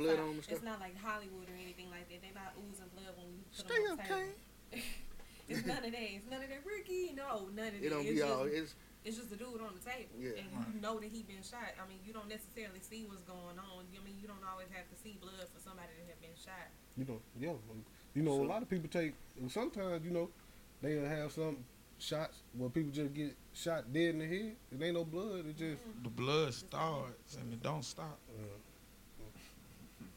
blood not, on 'em and stuff? It's not like Hollywood or anything like that. They're not oozing blood when we put Stay them on up, the table. Kane. it's none of that. It's none of that Ricky. No, none of that. It don't it's be just, all. It's it's just a dude on the table, Yeah. and you know that he been shot. I mean, you don't necessarily see what's going on. I mean, you don't always have to see blood for somebody that have been shot. You know, yeah. You know, So- a lot of people take. Sometimes you know, they'll have some shots where people just get shot dead in the head. It ain't no blood. It mm-hmm. just. The blood starts and it don't stop. Uh-huh.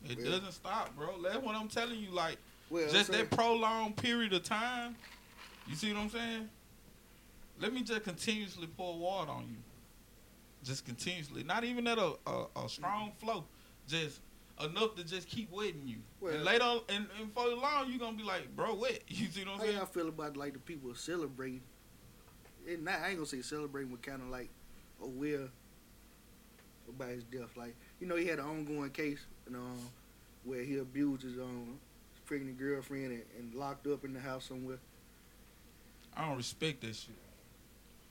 It doesn't stop, bro. That's what I'm telling you. Like well. just that prolonged period of time. You see what I'm saying? Let me just continuously pour water on you. Just continuously, not even at a, a, a strong flow, just enough to just keep wetting you. Well- and later, and, and for long, you're gonna be like, bro, wet. You see what I'm How saying? y'all feel about like the people celebrating? And not, I ain't gonna say celebrating, but kind of like aware about his death. Like you know, he had an ongoing case, you know, where he abused his um pregnant girlfriend and, and locked up in the house somewhere. I don't respect that shit.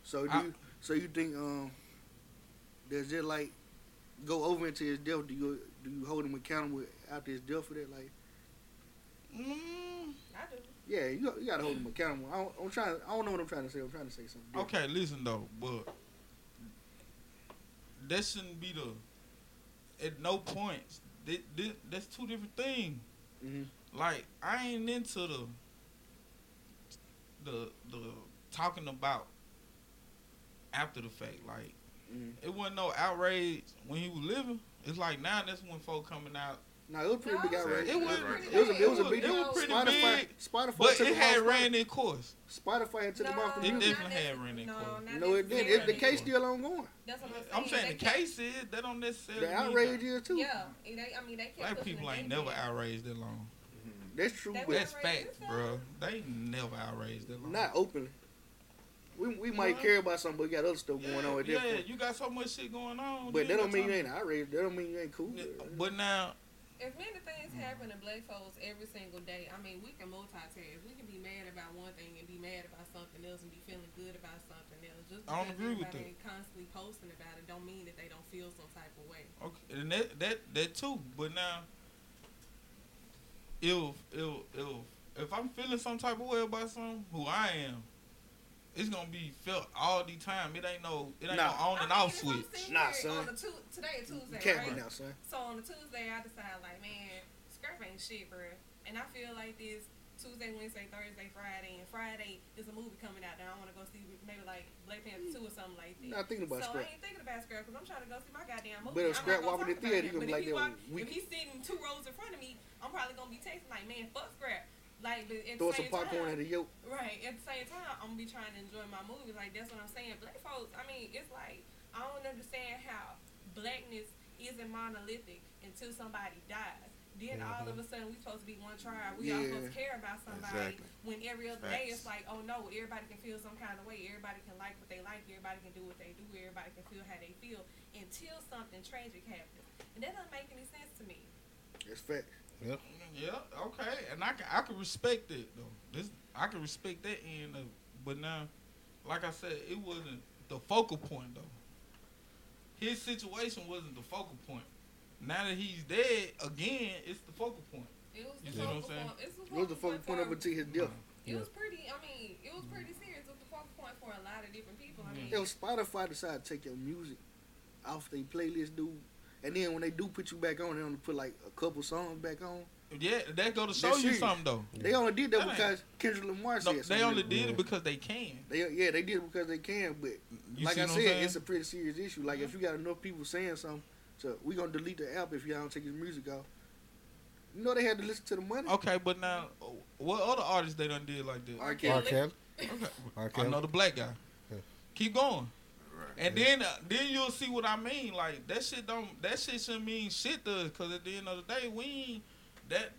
So do I- you, so you think um does it like go over into his death? Do you do you hold him accountable after his death for that? Like Mm, I do. yeah, you got- you gotta hold him accountable. I don't, I'm trying. I don't know what I'm trying to say. I'm trying to say something. different. okay, listen though, but that shouldn't be the. At no point, that's two different things. Mhm. like I ain't into the the the talking about after the fact. Like Mhm. it wasn't no outrage when he was living. It's like now that's when folk coming out. No, it was pretty No, big it was outrage. It was pretty It was a, it was a big was- deal. it was pretty Spotify, big, Spotify But took it had off ran its course. Spotify had took him off the It definitely had ran in no, No, it didn't. It, the case still ongoing. That's what I'm saying. I'm saying the They case is that don't necessarily. The outrage that- is too. Yeah, and they, I mean they kept Black people ain't never outraged that long. Mm-hmm. That's true, They but That's facts, bro. They never outraged that long. not openly. We, we might What? care about something, but we got other stuff yeah, going on at yeah, that point. you got so much shit going on. But that don't mean you ain't outraged. That don't mean you ain't cool. time. But now, If many things happen to black folks every single day, I mean, we can multitask. We can be mad about one thing and be mad about something else and be feeling good about something else. Just I don't agree with ain't constantly posting about it, don't mean that they don't feel some type of way. okay, and that that that too. But now, if if if if I'm feeling some type of way about something, who I am, it's gonna be felt all the time. It ain't no it ain't Nah. no on and mean, off switch. sitting Nah, son. On the tu- today is You Tuesday, can't right? be now, son. So on the Tuesday, I decide like, man, scrap ain't shit, bro. And I feel like this Tuesday, Wednesday, Thursday, Friday, and Friday is a movie coming out that I want to go see, maybe like Black Panther two or something like that. Not thinking about so scrap. I ain't thinking about scrap because I'm trying to go see my goddamn movie. But if I'm Scrap not walking in talk theater, about you gonna it. be like if that walk- If he's sitting two rows in front of me, I'm probably gonna be texting like, man, fuck scrap. Like, but at Throw the some popcorn time, at the yoke. Right. At the same time, I'm gonna be trying to enjoy my movie. Like that's what I'm saying. Black folks. I mean, it's like I don't understand how blackness isn't monolithic until somebody dies. Then all of mm-hmm. a sudden we supposed to be one tribe. We all Yeah. supposed to care about somebody. Exactly. When every other day it's like, oh no, everybody can feel some kind of way. Everybody can like what they like. Everybody can do what they do. Everybody can feel how they feel until something tragic happens. And that doesn't make any sense to me. It's fact. Yep. Yeah, okay, and I can I can respect it though. This I can respect that end of, but now, like I said, it wasn't the focal point though. His situation wasn't the focal point. Now that he's dead again, it's the focal point. It was You the see what I'm focal saying? point. It's was the focal point up until his death? Uh-huh. It was pretty. I mean, it was pretty serious. It was the focal point for a lot of different people. I mean, If Spotify decide to take your music off their playlist, dude, and then when they do put you back on, they only put like a couple songs back on. Yeah, that go to show That's you serious. something though. They only did that That because Kendrick Lamar said No, something. they only did Yeah. it because they can. They, yeah, they did it because they can, but You like I said, it's a pretty serious issue. Like if you got enough people saying something, so we gonna delete the app if y'all don't take his music off. You know they had to listen to the money. Okay, but now, what other artists they done did like this? R. R. Kelly. Kelly. Okay. R. I Kelly. know the black guy. Yeah. Keep going. Right. And then, uh, then you'll see what I mean. Like that shit don't. That shit shouldn't mean shit to us. Cause at the end of the day, we ain't, that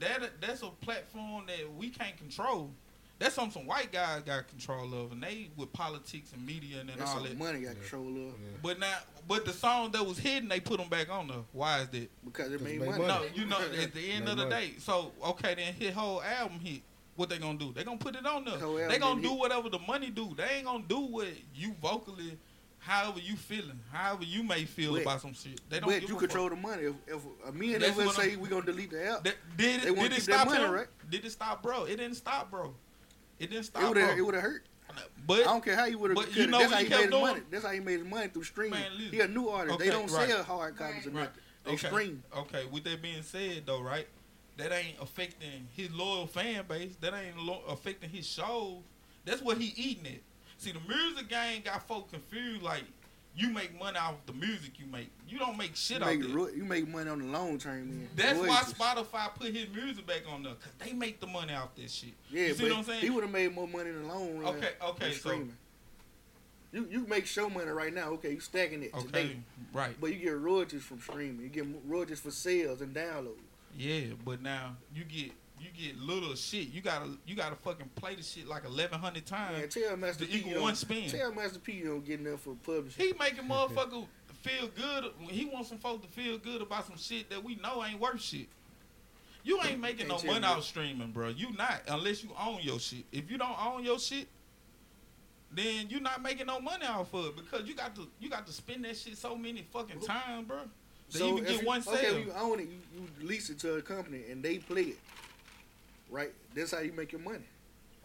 that that's a platform that we can't control. That's something some white guys got control of, and they with politics and media and, That's all all that. money got Yeah. control of Yeah. But now, but the song that was hidden, they put them back on there. Why is that? because it Because made it made money. money. No, you know, at the end of the money. day. So okay, then his whole album hit. What they gonna do? They gonna put it on there. Oh, Whole They gonna do whatever the money do. They ain't gonna do what you vocally, however you feeling, however you may feel But- about some shit. They don't But you control fuck. the money. If, if a million That's of us say we gonna delete the app, That, did it? Did it stop money, him? right? Did it stop, bro? It didn't stop, bro. It didn't stop, it would have bro. it would have hurt. But I don't care how you would have. but you know that's how he he made his money. That's how he made his money through streaming. Man, he a new artist. Okay, they don't right. sell hard copies or Right. Right. nothing. They okay, stream. okay. With that being said, though, right? That ain't affecting his loyal fan base. That ain't lo- affecting his shows. That's what he eating it. See, the music game got folk confused. Like you make money off the music you make. You don't make You shit off make, ro- you make money on the long term. Man. That's why. Spotify put his music back on there, cause they make the money off this shit. Yeah, you see but what I'm saying? he would have made more money in the long run. Okay, okay, so- you you make show money right now. Okay, you stacking it Okay, today, right. but you get royalties from streaming. You get royalties for sales and downloads. Yeah, but now you get you get little shit. You gotta you gotta fucking play the shit like eleven hundred times. Man, tell Master to P. equal one spin. Tell Master P. you don't get enough for publishing. He making motherfucker feel good. He wants some folks to feel good about some shit that we know ain't worth shit. You ain't making no money me. off streaming, bro. You not unless you own your shit. If you don't own your shit, then you not making no money off of it because you got to you got to spend that shit so many fucking times, bro. To even if get you, one sale. Okay, you own it. You, you lease it to a company and they play it. Right. That's how you make your money.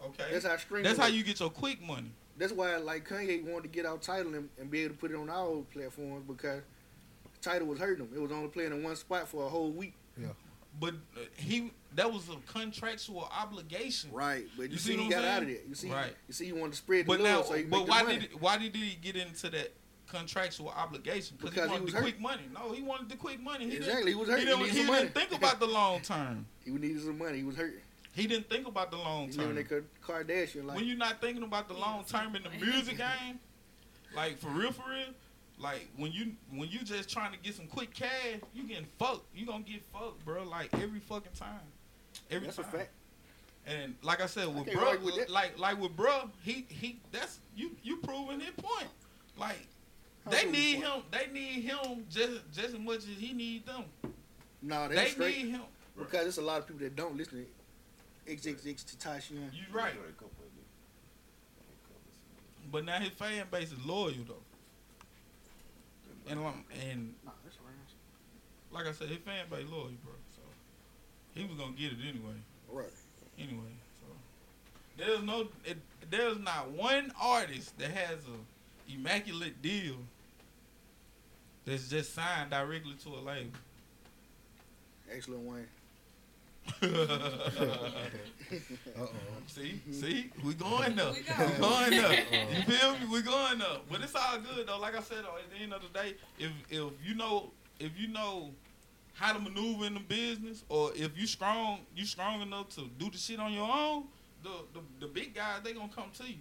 okay, That's how streaming. that's how you get your quick money. That's why like Kanye wanted to get out Tidal and, and be able to put it on our platforms because Tidal was hurting him. It was only playing in one spot for a whole week. Yeah. But uh, he that was a contractual obligation. Right. But you, You see, see what he I'm got out of saying? there. You see, Right. you see, he wanted to spread the But love now, so he but why money. did why did he get into that contractual obligation? Because he he wanted was the hurt. quick money. No, he wanted the quick money. He exactly. He was Didn't, hurting. he He, didn't, needed he some didn't think about the long term. he needed some money. He was hurt. He didn't think about the long He living term. that Kardashian life. When you're not thinking about the long term in the music game, like for real, for real, like when you when you just trying to get some quick cash, you getting fucked. You gonna get fucked, bro. Like every fucking time. Every That's time. a fact. And like I said, with can't bro, with like like with bro, he he that's you you proving his point. Like How they need him. They need him just just as much as he need them. No, They that's straight. need him. Because there's a lot of people that don't listen to XXX Tatashi. You right. But now his fan base is loyal though. And um, and Nah, that's right. like I said, his fan base loyal, bro. So he was gonna get it anyway. Right. Anyway, so there's no, it, there's not one artist that has a immaculate deal that's just signed directly to a label. Excellent Wayne. Uh oh. see, see, we going up. We We going up. You feel me? We going up. But it's all good though. Like I said, at the end of the day, if if you know if you know how to maneuver in the business, or if you strong, you strong enough to do the shit on your own, the the, the big guys they gonna come to you.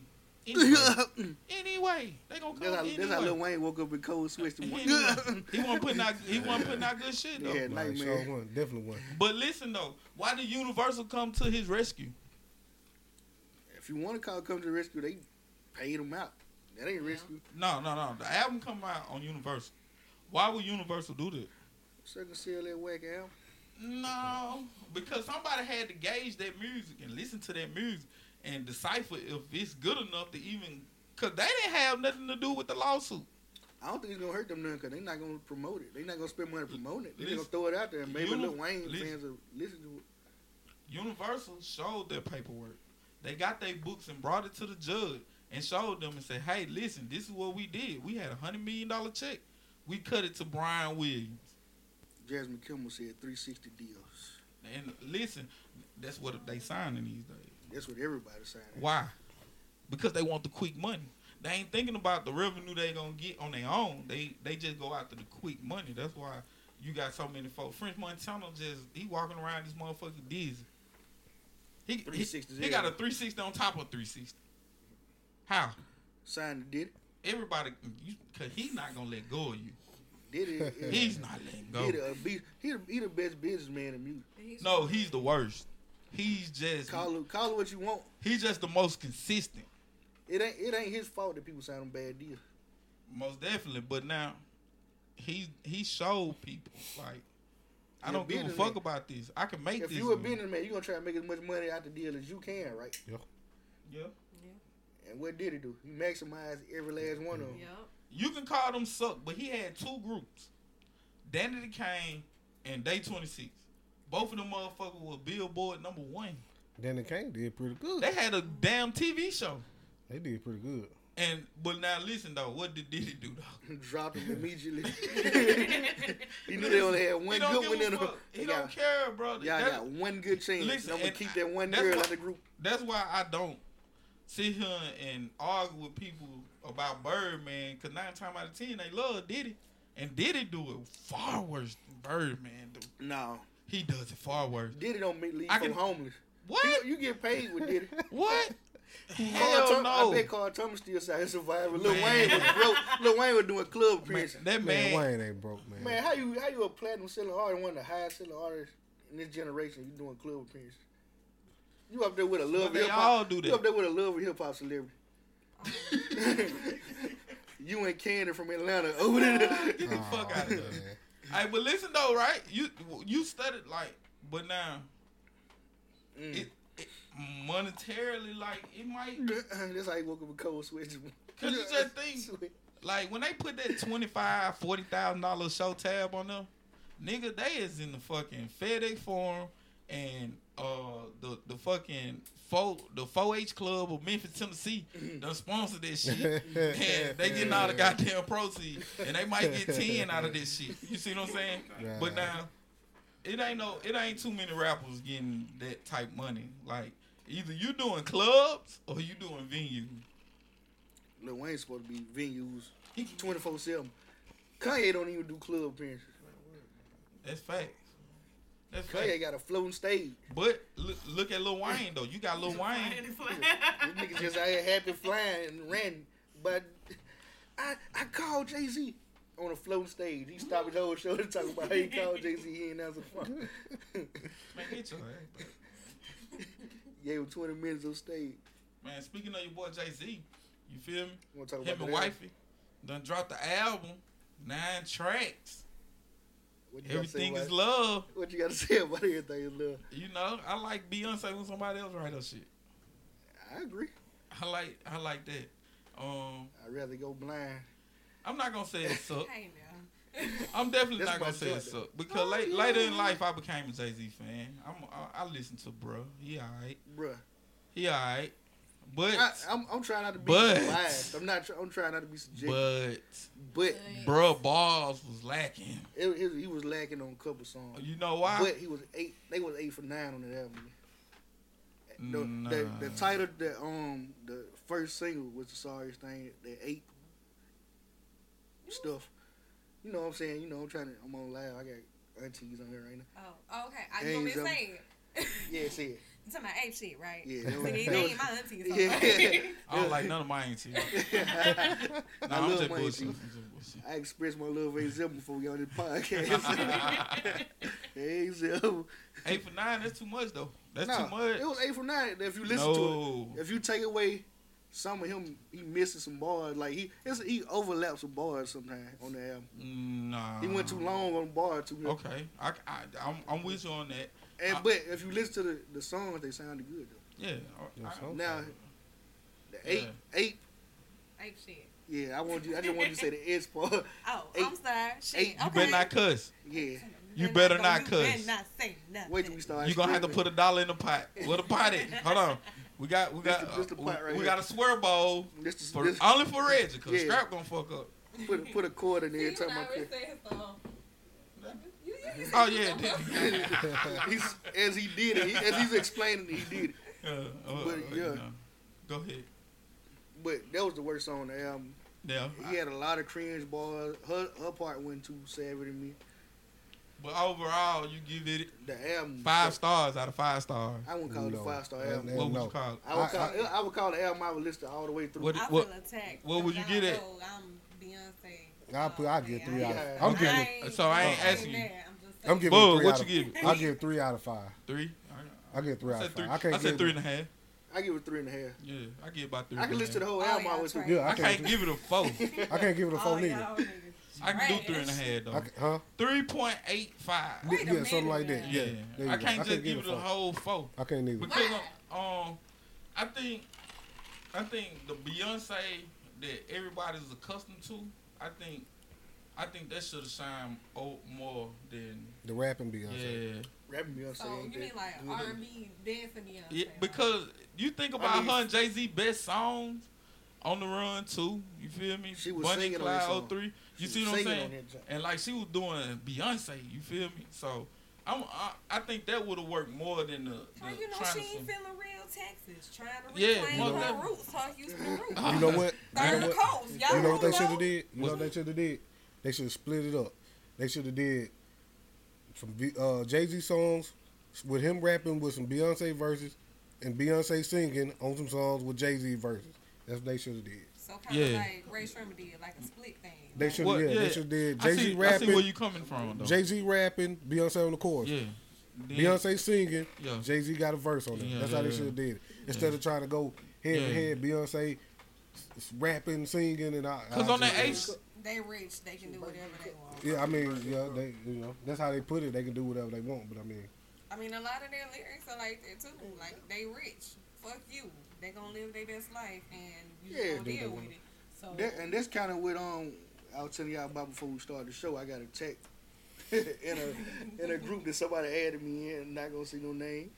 Anyway, anyway they gonna come That's how, anyway. that's how Lil Wayne woke up in cold switch. him. Anyway. he wasn't putting out he wasn't putting out good shit though. Yeah. Nah, Nightmare. sure one, definitely one. But listen though, why did Universal come to his rescue? if you want to call come to the rescue, they paid him out. That ain't rescue. No, no, no. The album come out on Universal. Why would Universal do that? Second sell that whack album. No, because somebody had to gauge that music and listen to that music and decipher if it's good enough to even. Cause they didn't have nothing to do with the lawsuit. I don't think it's gonna hurt them none because they're not gonna promote it. They're not gonna spend money promoting it. They're Listen, gonna throw it out there and maybe Uni- Lil Wayne listen. fans will listen to it. Universal showed their paperwork. They got their books and brought it to the judge and showed them and said, "Hey, listen, this is what we did. We had a hundred million dollar check. We cut it to Bryan Williams." Jasmine Kimmel said 360 deals. And listen, that's what they signing these days. That's what everybody's saying. Why? Because they want the quick money. They ain't thinking about the revenue they gonna get on their own. They they just go after the quick money. That's why you got so many folks. French Montana just he walking around this motherfucker dizzy. He he, he got a 360 on top of 360. How? Signed it, did it. Everybody, you, cause he's not gonna let go of you. Did it. yeah. He's not letting He go. the, be- he, the, he the best businessman in music. He's- No, he's the worst. He's just Call it, call it what you want. he's just the most consistent. It ain't it ain't his fault that people sign them bad deals. Most definitely, but now he he showed people like I don't give a businessman. fuck about this. I can make If this. If you a money. businessman, you gonna try to make as much money out the deal as you can, right? Yep. Yeah. Yeah. And what did he do? He maximized every last one of them. Yep. You can call them suck, but he had two groups, Danity Kane and Day Twenty Six. Both of them motherfuckers were Billboard number one. Danity Kane did pretty good. They had a damn TV show. They did pretty good. And but now listen though, what did Diddy do though? Dropped him immediately. he knew they only had one good give one a in them. fuck. He They don't got, care, bro. y'all That- got one good chance. Listen, I'm gonna and keep that one that's girl why- out the group. That's why I don't sit here and argue with people about Birdman, because nine times out of ten they love Diddy, and Diddy do it far worse than Birdman do. No, He does it far worse. Diddy don't make leave I from can- homeless. What? You, you get paid with Diddy. What? Carl Hell Tum- no. I bet Carl Thomas still out here surviving. Lil Man. Wayne was broke. Lil Wayne was doing club Man, appearances. that Man, man, Wayne ain't broke, man. Man, how you how you a platinum selling artist, one of the highest selling artists in this generation? You doing club appearances? You up there with a love But they hip hop? all do You up there with a love hip hop celebrity? you and Cannon from Atlanta over there. Get the Aw, fuck out of oh, here. Man. Hey, but listen though, right? You you studied like, but now Mm. it, it monetarily like it might That's how you woke up with cold sweats. Cause you just think- like when they put that twenty five, forty thousand dollar show tab on them, nigga, they is in the fucking FedEx form and uh the the fucking four the four H club of Memphis, Tennessee, done sponsored this shit. and they getting all the goddamn proceeds. And they might get ten out of this shit. You see what I'm saying? Right. But now it ain't no it ain't too many rappers getting that type money. Like either you doing clubs or you doing venues. Lil Wayne's supposed to be venues 24 7. Kanye don't even do club appearances. That's facts. That's Kanye facts. got a floating stage. But look, look at Lil Wayne though. You got Lil Wayne. This nigga just out here happy flying and ran. But I I called Jay Z on a floating stage. He stopped his whole show to talk about how he called Jay Z. He ain't answer the phone. Man, get your ass. Gave him 20 minutes on stage. Man, speaking of your boy Jay Z, you feel me? Want to talk Him about and that? wifey done dropped the album, nine tracks. What you gotta say Everything about is it? love. What you got to say about everything is love? You know, I like Beyonce when somebody else write her shit. I agree. I like I like that. Um, I'd rather go blind. I'm not gonna say it suck. I'm definitely That's not gonna say it joint, suck because Oh, late, yeah. later in life I became a Jay Z fan. I'm I, I listen to bro. He alright. Bruh. He alright. But I, I'm, I'm trying not to be But- biased. I'm not. I'm trying not to be subjective. but But, bro, balls was lacking. it, it, he was lacking on a couple songs. You know why? But he was eight. They was eight for nine on that album. The, Nah. the, the title, the um, the first single was the sorriest thing. The eight stuff. You know what I'm saying? You know I'm trying to. I'm on live. I got aunties on here right now. Oh, oh, okay. I you want me to Ain't say it? Yeah, say it. You talking about ape shit, right? Yeah, So that was- they, that they ain't my aunties. So Yeah. I don't like none of my aunties. I Nah, I'm just bullshit. I'm just bullshit. I expressed my love for Zim before we got on this podcast. hey Zim. Eight for nine, that's too much though. That's No, too much. It was eight for nine. If you listen to it, if you take away some of him, he misses some bars. Like he, it's, he overlaps some bars sometimes on the album. Nah. He went too long on bar too. much. Okay, I, I, I'm, I'm with you on that. And I- but if you listen to the, the songs, they sounded good though. Yeah. Yeah, I- Now, the eight, Yeah. eight. ape shit. Yeah, I want you. I just want you to say the S part. Oh, Eight- I'm sorry. Shit. eight- okay. you better not cuss. Yeah. You better not cuss. You cuss. better not say nothing. Wait till we start. You gonna have to put a dollar in the pot. Where the pot at? Hold on. We got, we got, This the- this the uh, right we here. got a swear bowl This, is- for this, only for Reggie, cause Yeah. Scrap gonna fuck up. put put a chord in there every See, time when I I click. already said so. You- you- you- Oh yeah, did He's, as he did it, he, as he's explaining, it, he did it. uh, But, uh, yeah. you know. Go ahead. But that was the worst song on the album. Yeah. He had a lot of cringe bars. Her her part wasn't too savvy to me. But overall, you give it The album five stars out of five stars. I wouldn't call it a five star That- album. that- What would no. you call it? I would I- call I- I, would call the album I would listen all the way through. What- I what- feel attacked. what would you because get I it? I'm Beyonce. I put. I get three out. Yeah. Of, I'm Okay. giving. So I ain't asking you. There. I'm just I'm saying. giving Bug, three what out you of, give it? I give three out of five. Three. I'll give three I out said of three. five. I I, can't said give three it. and a half. I give it three and a half. Yeah, I give about three. I can and a listen to the half. whole Oh, album yeah, all the that's Yeah, I I can't can't. give it a four. I can't give it a Oh, four neither. y'all niggas I can do three and a half though. I can, huh? Three point eight five. Wait a yeah, something minute like that. now. Yeah, Yeah, there you I go. can't just give give it a four. whole four I can't either. because um, I think I think the Beyonce that everybody's accustomed to, I think, I think that should have shined o- more than The rapping Beyonce. yeah. Rapping Beyonce. So you mean like. R and B dancing Beyonce? Yeah, like- because you think about mean- her and Jay Z best songs on the run too. You feel me? She was Bunny singing on that Clyde song. 03. You She see what I'm saying? on that joint. And like she was doing Beyonce. You feel me? So I'm, I, I think that would have worked more than the. the How you know she ain't feeling real Texas, trying to Yeah, reclaim most her roots, her Houston roots. You know what? You know the what? coast, y'all You know what they should have did? You know what they should have did? They should have split it up. They should have did some uh, Jay Z songs with him rapping with some Beyonce verses and Beyonce singing on some songs with Jay Z verses. That's what they should have did. So kind of Yeah. like Rae Sremmurd did, like a split thing. They should have yeah, yeah. they should have did I Jay see, Z I see where you coming from though. Jay Z rapping, Beyonce on the chorus. yeah. Then- Beyonce singing, Yeah. Jay Z got a verse on it. Yeah, That's how they should have did it. Instead of trying to go head to head, Beyonce s- rapping, singing, and I. Cause on that just- Ace, They rich, they can do whatever they want. Yeah, I mean, yeah, they, you know, that's how they put it. They can do whatever they want, but I mean, I mean, a lot of their lyrics are like that too. Like they rich, fuck you. They gonna live their best life, and you Yeah, gonna deal with it. So That, and that's kind of what um I was telling y'all about before we started the show. I got a text in a in a group that somebody added me in. Not gonna see no name,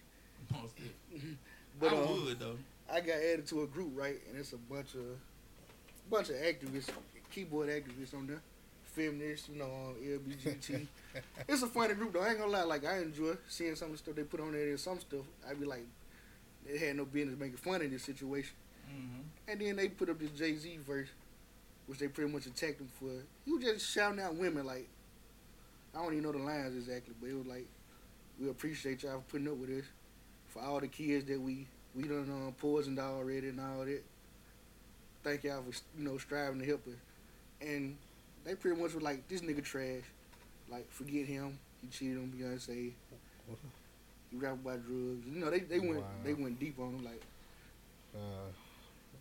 but I um, would though. I got added to a group right, and it's a bunch of bunch of activists, keyboard activists on there, feminists, you know, um, LBGT. it's a funny group though. I ain't gonna lie, like I enjoy seeing some of the stuff they put on there. And some stuff I be like, they had no business making fun of this situation. hmm And then they put up this Jay Z verse, which they pretty much attacked him for. He was just shouting out women like, I don't even know the lines exactly, but it was like, we appreciate y'all for putting up with us, for all the kids that we we done um, poisoned already and all that. Thank y'all for you know striving to help us. And they pretty much were like, this nigga trash. Like, forget him. He cheated on Beyonce. He rap about drugs. You know, they, they went Wow. they went deep on him like, uh,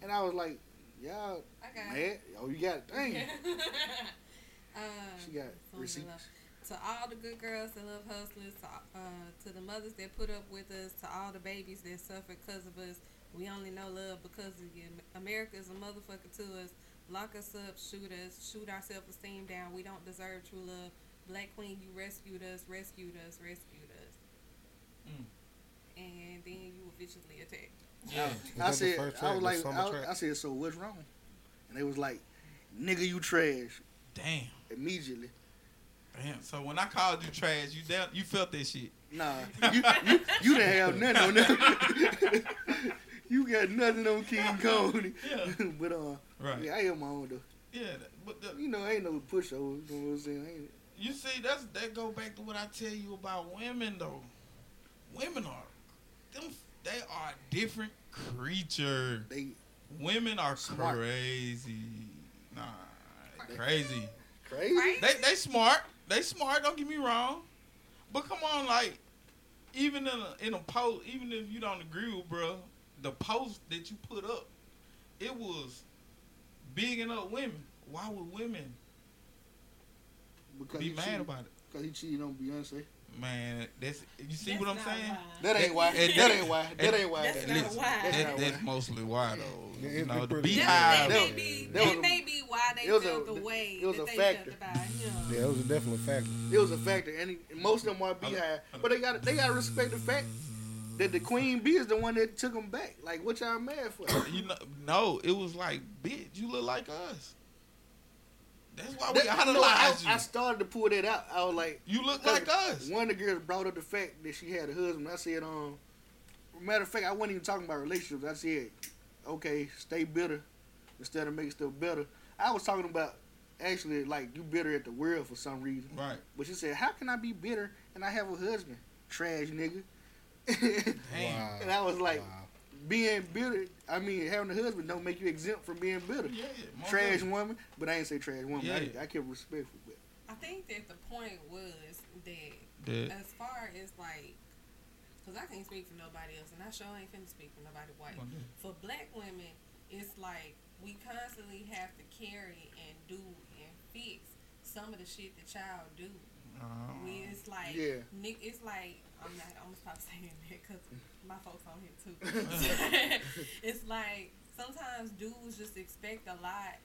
and I was like, y'all I got mad? Oh, you got it. Dang. uh, She got receipts. To all the good girls that love hustlers, to, uh, to the mothers that put up with us, to all the babies that suffer because of us, we only know love because of you. America is a motherfucker to us. Lock us up, shoot us, shoot our self esteem down. We don't deserve true love. Black Queen, you rescued us, rescued us, rescued us. Mm. And then you were viciously attacked. Yeah. Is I said, I was like, I. I said, so what's wrong? And they was like, nigga, you trash. Damn. Immediately. Damn. So when I called you trash, you down, you felt that shit. Nah, you you, you didn't have nothing on that. you got nothing on King Kong. Yeah. but uh, Right. yeah, I am my own though. Yeah. But the, You know, ain't no pushover. You know what I'm saying? Ain't, you see, that's that go back to what I tell you about women though. Women are them. They are a different creature. they Women are Smart. crazy. Nah, crazy. crazy. Right? They they smart. They smart. Don't get me wrong. But come on, like even in a in a post, even if you don't agree with bruh, the post that you put up, it was bigging up women. Why would women Because be mad cheated, about it? Because he cheated on Beyonce. Man, that's you see That's what I'm saying? why. That ain't why. And- That ain't why. That and- ain't why. That's that not why. That's That, not that's why. mostly why though. Yeah, You know, the pretty- That, BeyHive. that may That- be that that may be why they it felt a- the way it was that a they factor. about him. yeah, it was a definite factor. It was a factor, and, he, and most of them are BeyHive. But they got they got to respect the fact that the queen bee is the one that took them back. Like, what y'all mad for? You know, no, it was like, bitch, you look like us. That's why we That- know, I, idolized you. I started to pull that out. I was like, you look like us. One of the girls brought up the fact that she had a husband. I said, um, matter of fact, I wasn't even talking about relationships. I said, okay, stay bitter instead of making stuff better. I was talking about actually like you bitter at the world for some reason. Right. But she said, how can I be bitter and I have a husband? Trash nigga. Damn. Wow. And I was like, wow. being bitter, I mean, having a husband don't make you exempt from being bitter. Yeah, Trash definitely. woman, but I ain't say trash woman. Yeah. I, I kept respectful. But I think that the point was that That- as far as like, because I can't speak for nobody else, and I sure ain't finna speak for nobody white. For black women, it's like we constantly have to carry and do and fix some of the shit that y'all do. Uh, We, it's like, Yeah. Nick, it's like I'm not. I'm gonna stop saying that because my folks on here too. it's like sometimes dudes just expect a lot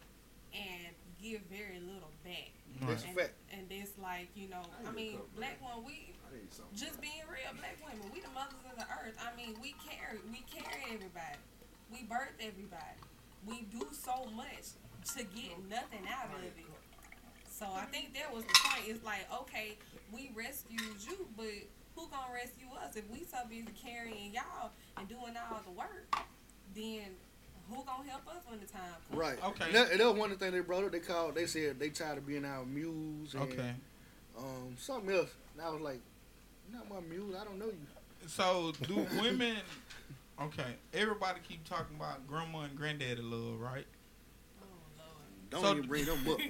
and give very little back. That's And, fact. and it's like, you know, I mean, black women, we just being real, black women, we the mothers of the earth. I mean, we carry, we carry everybody. We birth everybody. We do so much to get nothing out of it. So I think that was the point. It's like, okay, we rescued you, but who gonna rescue us if we so busy carrying y'all and doing all the work? Then who gonna help us when the time comes? Right. Okay. And that, and that was one of the things they brought up. They called. They said they tired of being our muse. And, Okay. Um, something else. And I was like, not my muse. I don't know you. So do women? Okay. Everybody keep talking about grandma and granddaddy love, right? Lord. Don't So- even bring them up.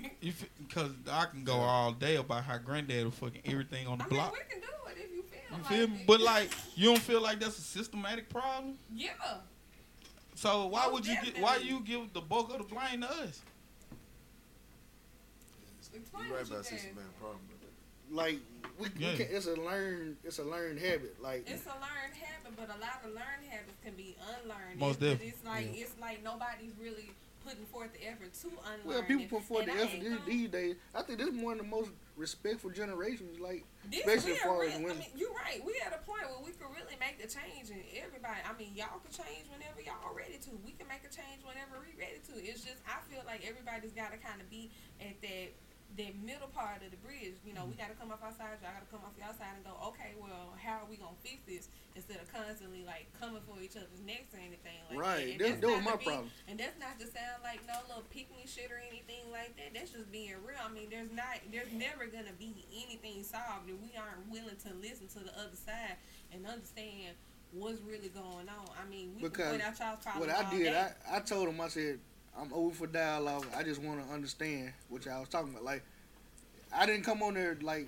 Because I can go all day about how granddaddy was fucking everything on the I mean, block. we can do it if you feel You like feel me? it. But like, you don't feel like that's a systematic problem. yeah. So why Oh, would you get? Why you give the bulk of the blame to us? Explain You're right about said. systematic problem. Like we, Yeah. we can, it's a learned it's a learned habit. Like It's a learned habit, but a lot of learned habits can be unlearned. Most definitely. It's like it's like nobody's really putting forth the effort to unlearn. well, people put forth the I effort these, these days. I think this is one of the most respectful generations. Like This especially as far as real- I women. mean, you're right. We at a point where we can really make the change, and everybody. I mean, y'all can change whenever y'all ready to. We can make a change whenever we ready to. It's just I feel like everybody's got to kind of be at that that middle part of the bridge. You know, we mm-hmm. got to come off our side. Y'all got to come off your side and go. Okay, well, how are we gonna fix this instead of constantly like coming for each other's necks or anything like right. that. That that's was my to be- problem. and that's not to sound like no little pick me shit or anything like that. That's just being real. I mean, there's not, there's never gonna be anything solved if we aren't willing to listen to the other side and understand what's really going on. I mean, we Because can point out y'all's problems What I did, day. I, I told him, I said, I'm over for dialogue. I just want to understand what y'all was talking about. Like, I didn't come on there like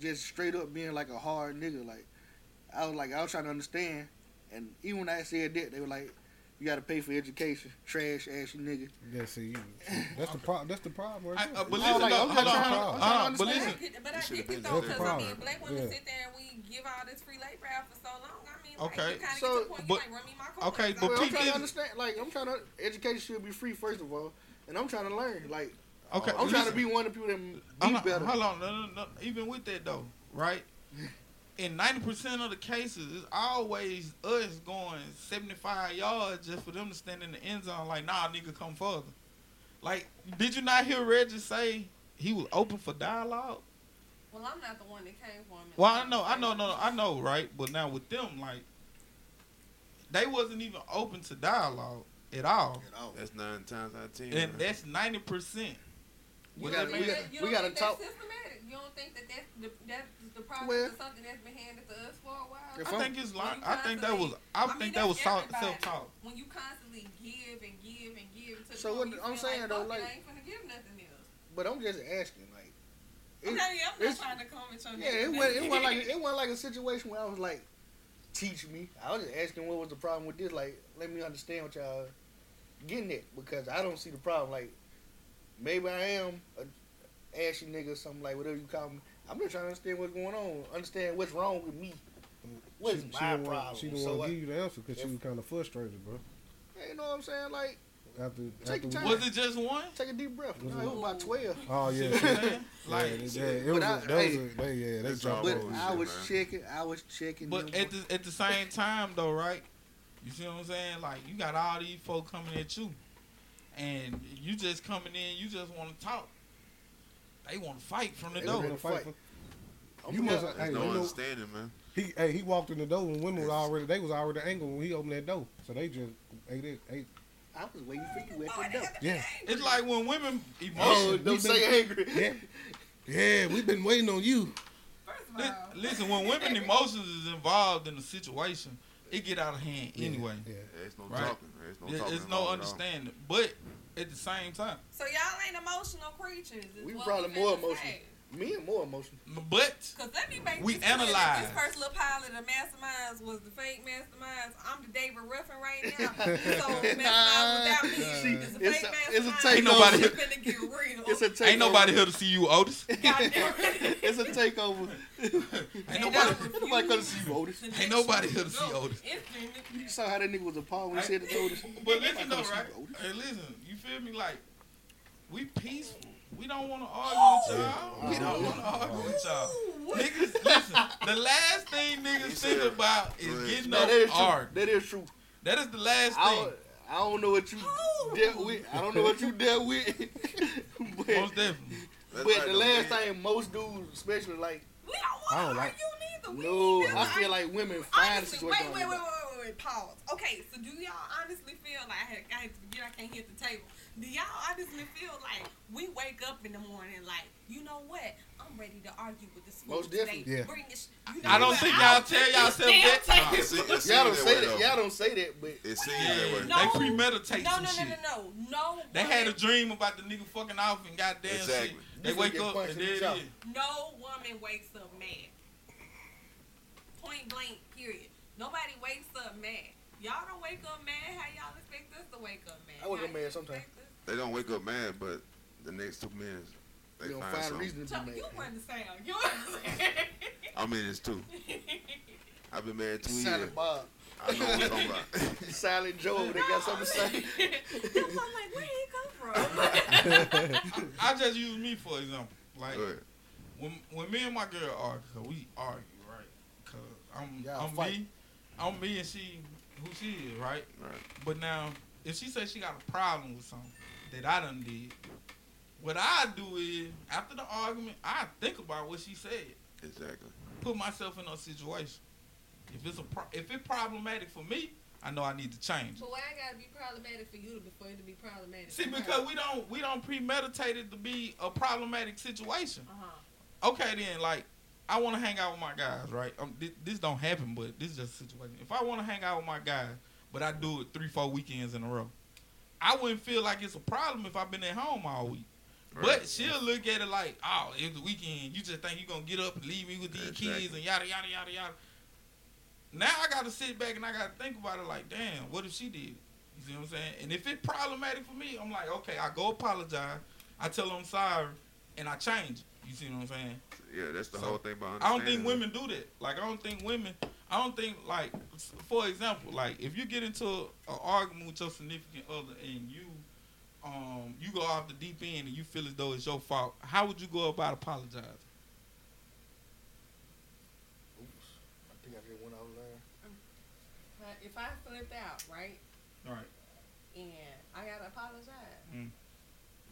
just straight up being like a hard nigga. Like, I was like, I was trying to understand. And even when I said that, they were like, you got to pay for education, trash ass you nigga. Yeah, see, you, that's the problem. That's the problem. I, uh, but listen, like, though, I'm hold on, trying to- hold on. Uh, but But I understand. listen, but I It should've get been it though, because I mean, black women Yeah. sit there and we give all this free labor out for so long. I like, Okay. you So, get to the point but- like, run me my coins. okay, but Well, I'm trying to understand. Like, I'm trying to education should be free first of all, and I'm trying to learn. Like, okay, I'm trying to be one of the people that I'm be not, better. hold on, no, no, no. Even with that though, right? In ninety percent of the cases, it's always us going seventy five yards just for them to stand in the end zone. Like, nah, nigga, come further. Like, did you not hear Reggie say he was open for dialogue? Well, I'm not the one that came for him. Well, I know, I know, no, I know, right? But now with them, like, they wasn't even open to dialogue at all, At all. That's nine times out of ten. and man. that's ninety percent. We You gotta- we think gotta- that- you we gotta talk- systematic. You don't think that that's the that's the process Well- of something that's been handed to us for a while. I think it's like, I think that was, I, I mean, think that was self talk. When you constantly give and give and give to the So what I'm feel saying, like, though, like- I ain't finna give nothing else. But I'm just asking, like, it- I'm I'm not trying to comment on yeah, that. it wasn't, it wasn't like it wasn't like a situation where I was like, teach me. I was just asking what was the problem with this. Like, let me understand what y'all getting at because I don't see the problem. Like, maybe I am a ashy nigga or something like whatever you call me. I'm just trying to understand what's going on, understand what's wrong with me. What is she, my she problem? She didn't So want to uh, give you the answer because she was kind of frustrated, bro. You know what I'm saying? Like, After, Take after your we- time. Was it just one? take a deep breath. Was No, it- it was about twelve. Oh yeah, You know what I'm saying? like Like, yeah, yeah, it was. But a, I- that hey, was a, they, yeah, they that's jumped all But over. bullshit, I was man. checking. I was checking. But at the at the same time though, right? You see what I'm saying? Like you got all these folk coming at you, and you just coming in. You just want to talk. They want to fight from the They They door. fight fight. You must- There's hey, no you know- understanding, man. He, hey, he walked in the door when women was already. They was already angry when he opened that door. So they just ate it. Ate. I was waiting for you at the door. Yeah, It's like when women Oh, don't say angry. yeah, yeah. We've been waiting on you. First of all, Listen, when women emotions is involved in a situation, it get out of hand anyway. Yeah. There's no Right. talking. There's no There- talking. There's no involved at understanding. But at the same time, so y'all ain't emotional creatures. We probably more emotional. say. Men more emotional. But Cause let me make We this analyze. This first little pile of the masterminds was the fake masterminds. I'm the David Ruffin right now. So masterminds without me See, is a it's fake a- it's a mastermind. take Ain't nobody- It's finna get real. It's a takeover. ain't nobody here to see you, Otis. It's a takeover. Ain't nobody. I Ain't nobody come to see you, Otis. Ain't nobody one here to see. Otis. Instantly. You saw how that nigga was appalled when he said it to Otis. But listen though, Nobody right? to see you, Otis. Hey, listen. You feel me? Like we peaceful. We don't want oh. to oh. argue with y'all. We don't want to argue with y'all. Niggas, listen. The last thing niggas He think about is getting Now, up that is true. argue. That is true. That is the last I thing. I don't know what you Oh. dealt with. I don't know what you dealt with. Most but definitely. That's but like the the last man. time most dudes, especially like, We don't I want don't to like- argue neither. We no, need to I feel like women find a Honestly, situation. wait, wait, wait, wait, wait, wait, pause. Okay, so do y'all honestly feel like I had, I had to forget I can't hit the table? Do y'all honestly feel like we wake up in the morning like, you know what? I'm ready to argue with this fool Most today. definitely. Yeah. Bring this. You know I don't think I'll y'all tell take yourself this that. damn Nah, it it Y'all don't that say way, that. though. Y'all don't say that, but It seems Yeah, that way. No. they premeditate No, some no, no, shit. no, no, no. They had a dream about the nigga fucking off and goddamn Exactly. shit. They You wake up and in there the it jaw. is. No woman wakes up mad. Point blank, period. Nobody wakes up mad. Y'all don't wake up mad. How y'all expect us to wake up mad? I wake How up mad sometimes. Expect us- They don't wake up mad, but the next two minutes they you find, find a something. reason to Chuck, be you mad. understand. You understand. I'm in this too. I've been married two years. Silent Bob, I know what I'm talking about. Silent Joe, they got something to say. I'm like, where did he come from? I just use me for example. Like when when me and my girl argue, cause we argue, right? Cause I'm Y'all I'm fight. me, I'm me and she who she is, right? Right. But now if she says she got a problem with something that I done did, what I do is after the argument, I think about what she said, Exactly. put myself in a situation. If it's a pro- if it's problematic for me, I know I need to change. But why I gotta be problematic for you before it to be problematic? See, for her? because we don't we don't premeditate it to be a problematic situation. Uh-huh. okay then like I want to hang out with my guys, right? Um, this, this don't happen, but this is just a situation. If I want to hang out with my guys, but I do it three, four weekends in a row, I wouldn't feel like it's a problem if I've been at home all week. Right. But she'll look at it like, oh, it's the weekend. You just think you're gonna get up and leave me with these Exactly. kids and yada yada yada yada. Now I gotta sit back and I gotta think about it like, damn, what if she did? You see what I'm saying? And if it's problematic for me, I'm like, okay, I go apologize. I tell them I'm sorry, and I change. it. You see what I'm saying? Yeah, that's the So, whole thing about I don't think women do that. Like I don't think women. I don't think like, for example, like if you get into an argument with your significant other and you, um, you go off the deep end and you feel as though it's your fault. How would you go about apologizing? Oops, I think I just went out there. But if I flipped out, right, All right. and I gotta apologize, Mm.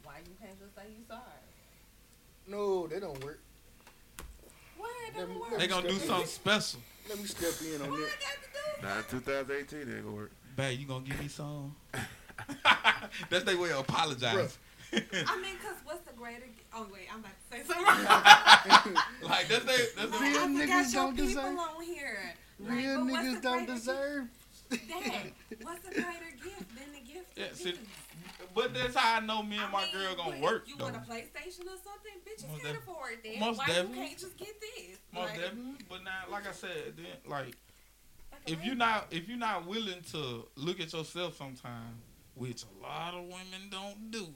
why you can't just say you sorry? No, they don't work. Why it Let doesn't work? They gonna do something special. Let me step in on Why that. I got to do? Nah, 2018 it ain't gonna work. Babe, you gonna give me some? That's their way of apologizing. I mean, cause what's the greater? Oh wait, I'm about to say something. like that's they. That's the Real they, I niggas forgot your don't people deserve- on here. Like, Real but what's niggas don't greater deserve. Dad, what's a greater gift than the gift? Yeah, of see, peace? But that's how I know me and I my mean, girl gonna work. You though. want a PlayStation or something? Bitches Most can't def- afford that. most Why definitely. you can't just get this? Most Like, definitely. But now, like I said, then like like if you're not if you're not willing to look at yourself sometimes, which a lot of women don't do,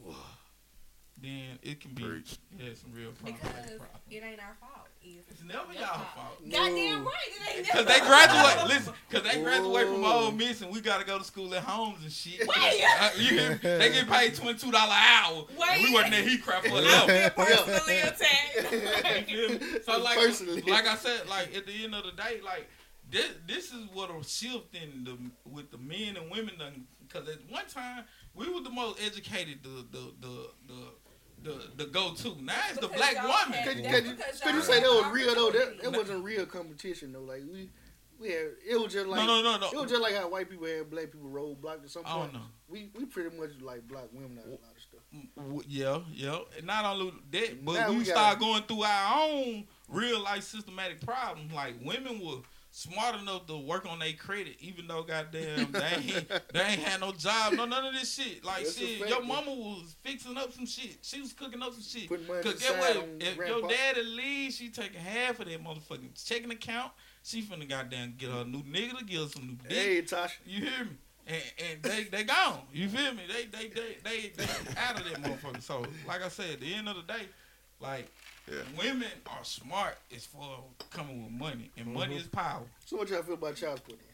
then it can be Preach. yeah some real problems. because it ain't our fault. It's, It's never your y'all fault. Goddamn right, it ain't Cause they graduate, listen, cause they graduate from Whoa. Ole Miss and we gotta go to school at homes and shit. Wait. Uh, you hear me? They get paid twenty two dollar an hour. And we Wait. working at heat crap for I them. feel personally attacked. You feel me? So like, Personally. like I said, like at the end of the day, like this, this is what a shift in the with the men and women done. Because at one time we were the most educated, the the the the the, the go to. Now it's the black woman. had- Could you, could you, because could you say that was real though? That, that wasn't real competition though. Like we, we had it was just like no, no, no, no. it was just like how white people had black people roadblocked at some I don't know. We we pretty much like black women on a lot of stuff. Yeah, yeah. Not only that, but Now we, we start gotta- going through our own real life systematic problems. Like women will smart enough to work on their credit, even though goddamn they ain't they ain't had no job, no none of this shit. Like That's shit, your mama was fixing up some shit. She was cooking up some shit. Putting money Cause get what? If your daddy leaves, she taking half of that motherfucking checking account. She finna goddamn get her new nigga to give her some new dick. Hey, Tasha. You hear me? And, and they they gone. You feel me? They they they they, they out of that motherfucker. So like I said, at the end of the day, like Yeah. women are smart as far as coming with money, and money mm-hmm. is power. So what y'all feel about child support? then?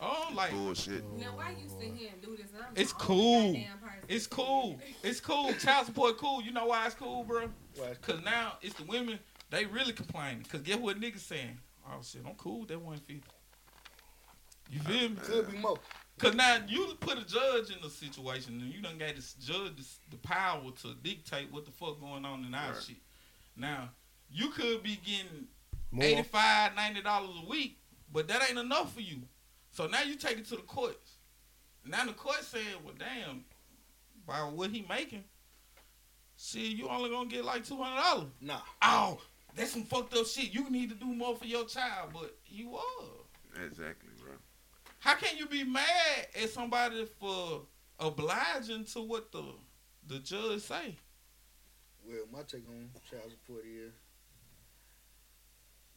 Oh, like Bullshit. Now, why you sit here and do this? And I'm It's cool. it's cool. It's cool. Child support cool. You know why it's cool, bro? Why? Cause now it's the women. They really complaining. Cause guess what niggas saying? Oh shit, I'm cool with that 150. You feel me? Could be more. Cause now you put a judge in the situation, and you done got this judge the power to dictate what the fuck going on in our Right. shit. Now you could be getting More. 85 90 dollars a week, but that ain't enough for you. So now you take it to the courts. Now the court said, well, damn, by what he making, see, you only gonna get like two hundred dollars. Nah. Oh, that's some fucked up shit. You need to do more for your child, but he was. Exactly, bro. How can you be mad at somebody for obliging to what the the judge say? Well, my take on child support is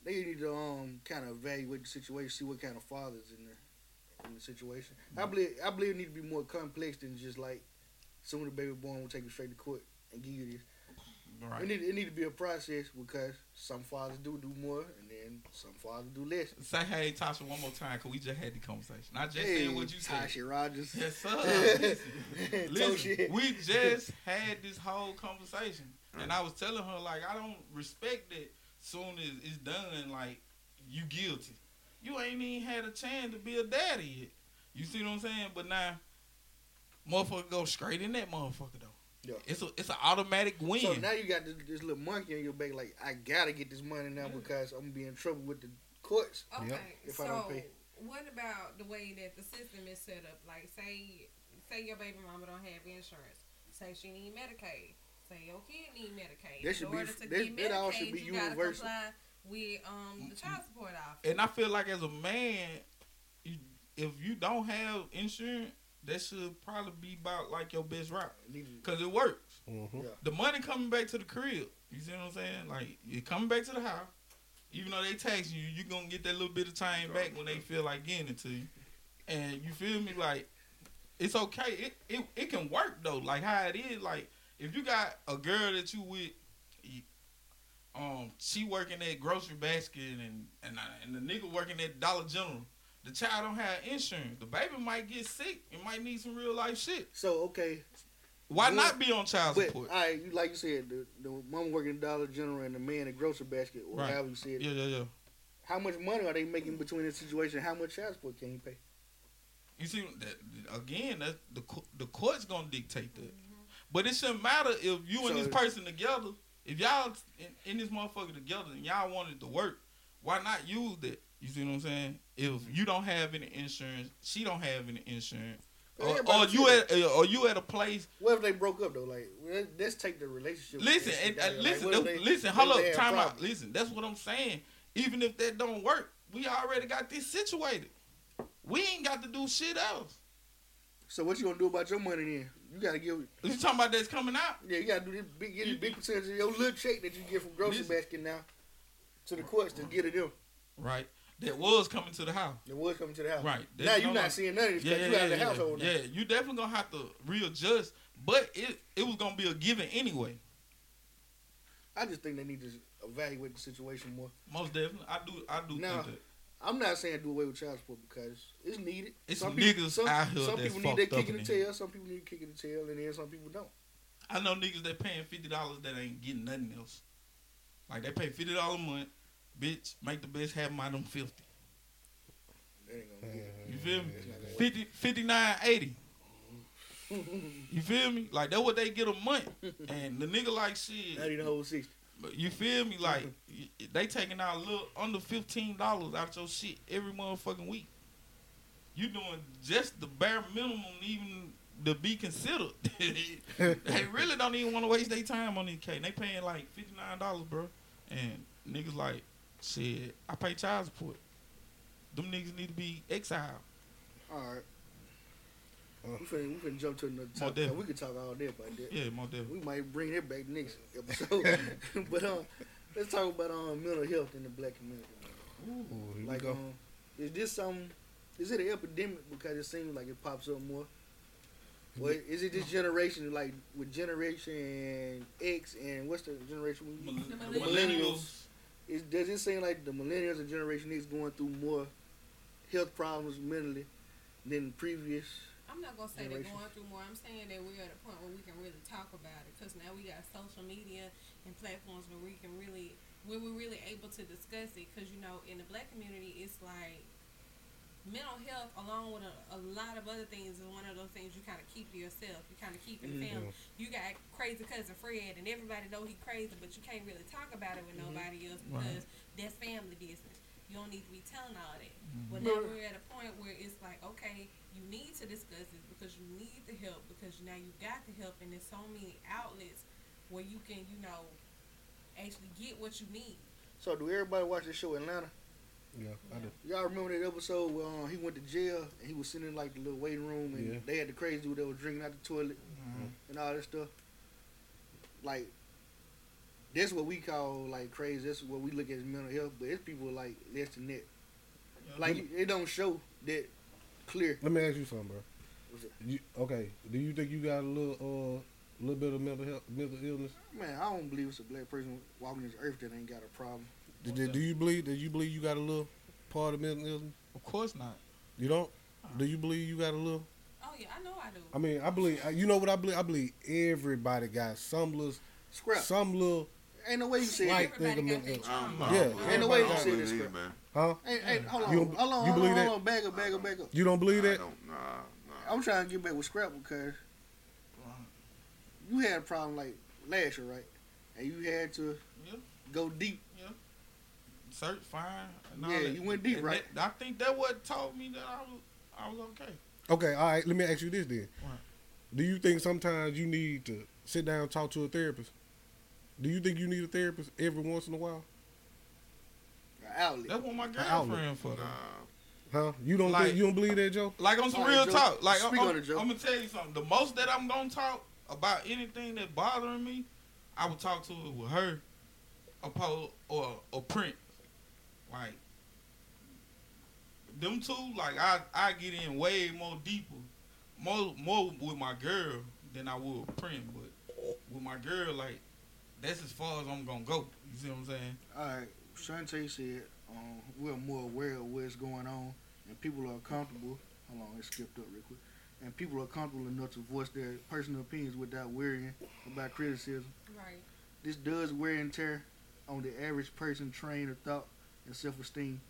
they need to um kind of evaluate the situation, see what kind of fathers in the in the situation. I believe I believe it need to be more complex than just like soon the baby born, we'll take it straight to court and give you this. It Right. need it need to be a process because some fathers do do more and then some fathers do less. Say hey Tasha one more time, cause we just had the conversation. I just hey, said what you said. Tasha Rogers. Yes, sir. Listen, listen, we just had this whole conversation, and I was telling her like I don't respect that. Soon as it's done, like you guilty. You ain't even had a chance to be a daddy yet. You see what I'm saying? But now, motherfucker go straight in that motherfucker though. Yeah. It's a it's an automatic win. So now you got this, this little monkey on your back, like I gotta get this money now mm. because I'm gonna be in trouble with the courts. Okay, If I so don't pay. what about the way that the system is set up? Like, say, say your baby mama don't have insurance. Say she need Medicaid. Say your kid need Medicaid. That should In be- order to that- get that all Medicaid, should be you gotta universal. comply with um the child support office. and I feel like as a man, you, if you don't have insurance, that should probably be about like your best route, It need to- cause it works. Mhm. the money coming back to the crib. You see what I'm saying? Like it coming back to the house. Even though they tax you, you gonna get that little bit of time back when they feel like getting it to you. And you feel me? Like it's okay. It it, it can work though. Like how it is. Like if you got a girl that you with, you- um, she working at grocery basket and and uh, and the nigga working at Dollar General. The child don't have insurance. The baby might get sick and might need some real life shit. So okay, Why Well, not be on child but support? all right, you like you said, the, the mom working at Dollar General and the man at grocery basket, or Right. however you said. Yeah, yeah, yeah. How much money are they making between this situation? How much child support can you pay? You see, that, again, that the the court's gonna dictate that. But it shouldn't matter if you and this person together. If y'all in, in this motherfucker together and y'all wanted to work, why not use that? You see what I'm saying? If you don't have any insurance, she don't have any insurance, or, or you at uh, or you at a place. What if they broke up though? Like, let- let's take the relationship. Listen, and, and listen, Like, what that- if they- listen. Hold up, time out. Listen, that's what I'm saying. Even if that don't work, we already got this situated. We ain't got to do shit else. So what you gonna do about your money then? You gotta give. You talking about that's coming out? Yeah, you gotta do this big, get this big percentage of your little check that you get from grocery Listen. basket now to the courts to get it in. Right. That was coming to the house. The was coming to the house. Right. Now you're no not longer- seeing none of this Yeah, because yeah, you out of the yeah. household now. Yeah, you definitely gonna have to readjust, but it it was gonna be a given anyway. I just think they need to evaluate the situation more. Most definitely, I do. I do Now, think that. I'm not saying do away with child support because it's needed. It's some niggas people, some, out here some people need their kick in the tail. Some people need a kick in the tail, and then some people don't. I know niggas that paying fifty dollars that ain't getting nothing else. Like they pay fifty dollars a month, bitch. Make the best have them out them fifty. They ain't gonna get it. You feel me? 50, 59, 80. You feel me? Like that's what they get a month, and the nigga like shit. Not even the whole sixty. You feel me? Like they taking out a little under fifteen dollars out your shit every motherfucking week. You doing just the bare minimum, even to be considered. they really don't even want to waste their time on these K. They paying like fifty nine dollars, bro. And niggas like, shit, I pay child support. them niggas need to be exiled. All right. Uh. We finna, we finna jump to another topic. definitely. We could talk all day about that. Yeah, more definitely. We might bring that back next episode. but um, let's talk about um mental health in the black community. Ooh, here we Like go. um, is this some? Is it an epidemic because it seems like it pops up more? Or is it this generation like with generation X and what's the generation? we- The the millennials. Is does it seem like the millennials and generation X going through more health problems mentally than previous? I'm not gonna say they're going through more. I'm saying that we're at a point where we can really talk about it because now we got social media and platforms where we can really, where we're really able to discuss it. Because you know, in the black community, it's like mental health, along with a, a lot of other things, is one of those things you kind of keep to yourself. You kind of keep in the Mhm. family. You got crazy cousin Fred, and everybody know he crazy, but you can't really talk about it with Mhm. nobody else Right. because that's family business. You don't need to be telling all that. Mm-hmm. But now we're at a point where it's like, okay, you need to discuss this because you need the help because now you got the help and there's so many outlets where you can, you know, actually get what you need. So do everybody watch the show Atlanta? Yeah, I do. Y'all remember that episode where um, he went to jail and he was sitting in like the little waiting room and Yeah. they had the crazy dude that was drinking out the toilet Mhm. and all that stuff. Like that's what we call like crazy. That's what we look at as mental health, but it's people like less than that. Yeah. Like it, it don't show that clear. Let me ask you something, bro. What's it? You, okay, do you think you got a little uh a little bit of mental health, mental illness? Man, I don't believe it's a black person walking this earth that ain't got a problem. Do, do, do you believe that you believe you got a little part of mental illness? Of course not. You don't? Do you believe you got a little? Oh yeah, I know I do. I mean, I believe. You know what I believe? I believe everybody got some little, Scrap. some little, Ain't no way you say Like- that. Everybody think got of their Um. Yeah. Ain't no way you believe say it this, either, man. huh? Hey, hey, hold on, You- hold on, hold you on, believe hold that? on, back up, back up, back up. You don't believe I that? don't. Nah, nah. I'm trying to get back with Scrap because you had a problem like last year, right? And you had to Yeah. go deep. Search, find. And all Yeah, that. you went deep, And right? that- I think that what told me that I was, I was okay. Okay, all right. Let me ask you this then. Right. Do you think sometimes you need to sit down and talk to a therapist? Do you think you need a therapist every once in a while? An outlet. That's what my outlet. girlfriend for. though. Nah. Huh? You don't Like- think you don't believe that, Joe? Like on some All right, real Joe. talk. Like I'm, I'm, on it, Joe. I'm gonna tell you something. The most that I'm gonna talk about anything that's bothering me, I would talk to it with her, opposed or or Prince. Like them two, like I I get in way more deeper, more more with my girl than I would with Prince. But with my girl, like that's as far as I'm gonna go. You see what I'm saying? All right, Shantae said um, we're more aware of what's going on, and people are comfortable. Hold on, it skipped up real quick. And people are comfortable enough to voice their personal opinions without worrying about criticism. Right. This does wear and tear on the average person trained of thought and self-esteem.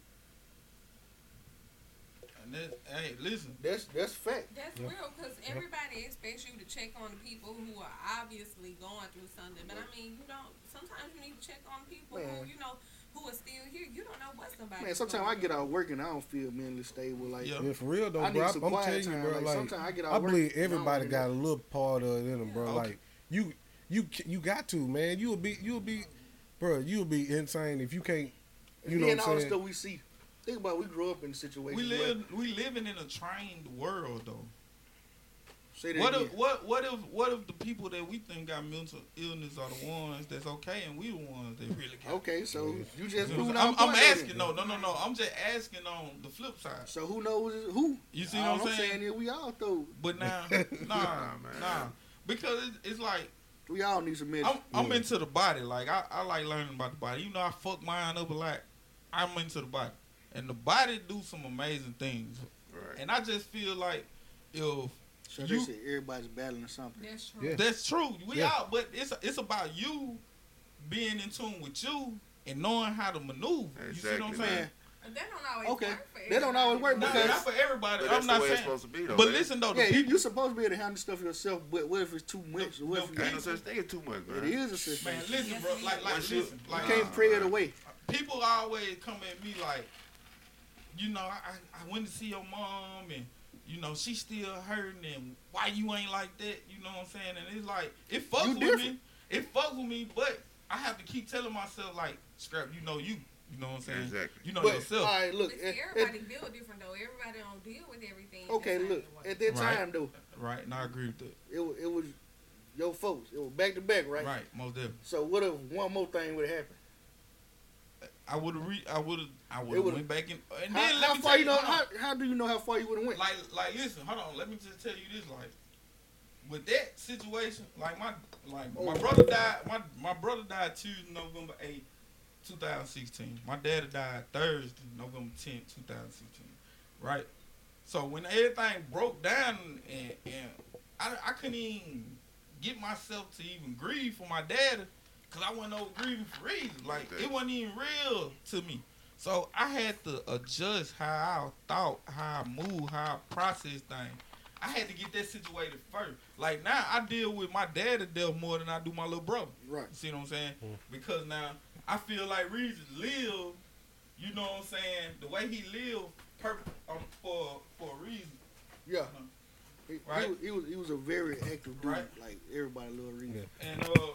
And that, hey, listen. That's that's fact. That's Yeah. real because Yeah. everybody expects you to check on the people who are obviously going through something. But I mean, you don't. Sometimes you need to check on people Man. who you know who are still here. You don't know what somebody. Man, sometimes I get out working, I don't feel mentally stable. Like Yeah. Yeah, for real though, I bro. I'm some I'm telling you, bro. like, Like, sometimes I get out I work. believe and I everybody got a little part of it in them, bro. Okay. Like you, you, you got to, man. You'll be, you'll be, bro. You'll be insane if you can't. You know and what all I'm the saying? stuff we see. Think about it, we grew up in situations. We live we living in a trained world though. Say that What again. if what what if what if the people that we think got mental illness are the ones that's okay and we the ones that really got? Okay, so you just know I'm, I'm asking no no no no I'm just asking on the flip side. So who knows who? You see All what I'm saying? is we all throw. But now nah Nah, man. nah because it's, it's like We all need some medicine. I'm I'm Yeah. into the body like I, I like learning about the body. You know I fuck mine up a lot, I'm into the body and the body do some amazing things. Right. And I just feel like if so you- they say everybody's battling something. That's true. Yeah. That's true. We Yeah. out, but it's it's about you being in tune with you and knowing how to maneuver. Exactly, You see what I'm saying? Man, But that don't always Okay. work for That don't always work everybody. No, not for everybody. But I'm that's the not way it's saying. supposed to be, though. But man. listen though, yeah, you, you're supposed to be able to handle stuff yourself, but what if it's too much? No, what no, if Ain't no you, such thing as too much, man. is a system. Man, listen, bro. it Like, is. like, Once you- listen. you can't pray it away. people always come at me like, you know, I, I went to see your mom and you know she still hurting and why you ain't like that? You know what I'm saying? And it's like it fucks You with different. me. It fucks with me, but I have to keep telling myself like, scrap. You know, you You know what I'm saying? Exactly. You know But yourself. all right, look. But at- see, at- everybody deal different though. Everybody don't deal with everything. okay, look. At that Right. time though, Right, and I agree with that. it was, it was your folks. It was back to back, right? Right, most definitely. So what if one more thing would have happened? I would have re- I would have I would have went back in and How, then let how me far you know? How, how do you know how far you would have went? like like listen, hold on, let me just tell you this like with that situation, like my like my Oh. brother died my my brother died Tuesday, November eighth, two thousand sixteen. My dad died Thursday, November tenth, two thousand sixteen. Right? So when everything broke down and, and I, I couldn't even get myself to even grieve for my dad because I wasn't over grieving for reasons. Like Okay. it wasn't even real to me. So I had to adjust how I thought, how I moved, how I processed things. I had to get that situated first. Like now, I deal with my dad dad's death more than I do my little brother. right. You see what I'm saying? Mm. Because now I feel like Reeves live. You know what I'm saying? The way he lived, per, um, for for a reason. Yeah. He, he Right. was, he was he was a very active dude. Right. Like everybody love Reed. Yeah. And uh, dang, I-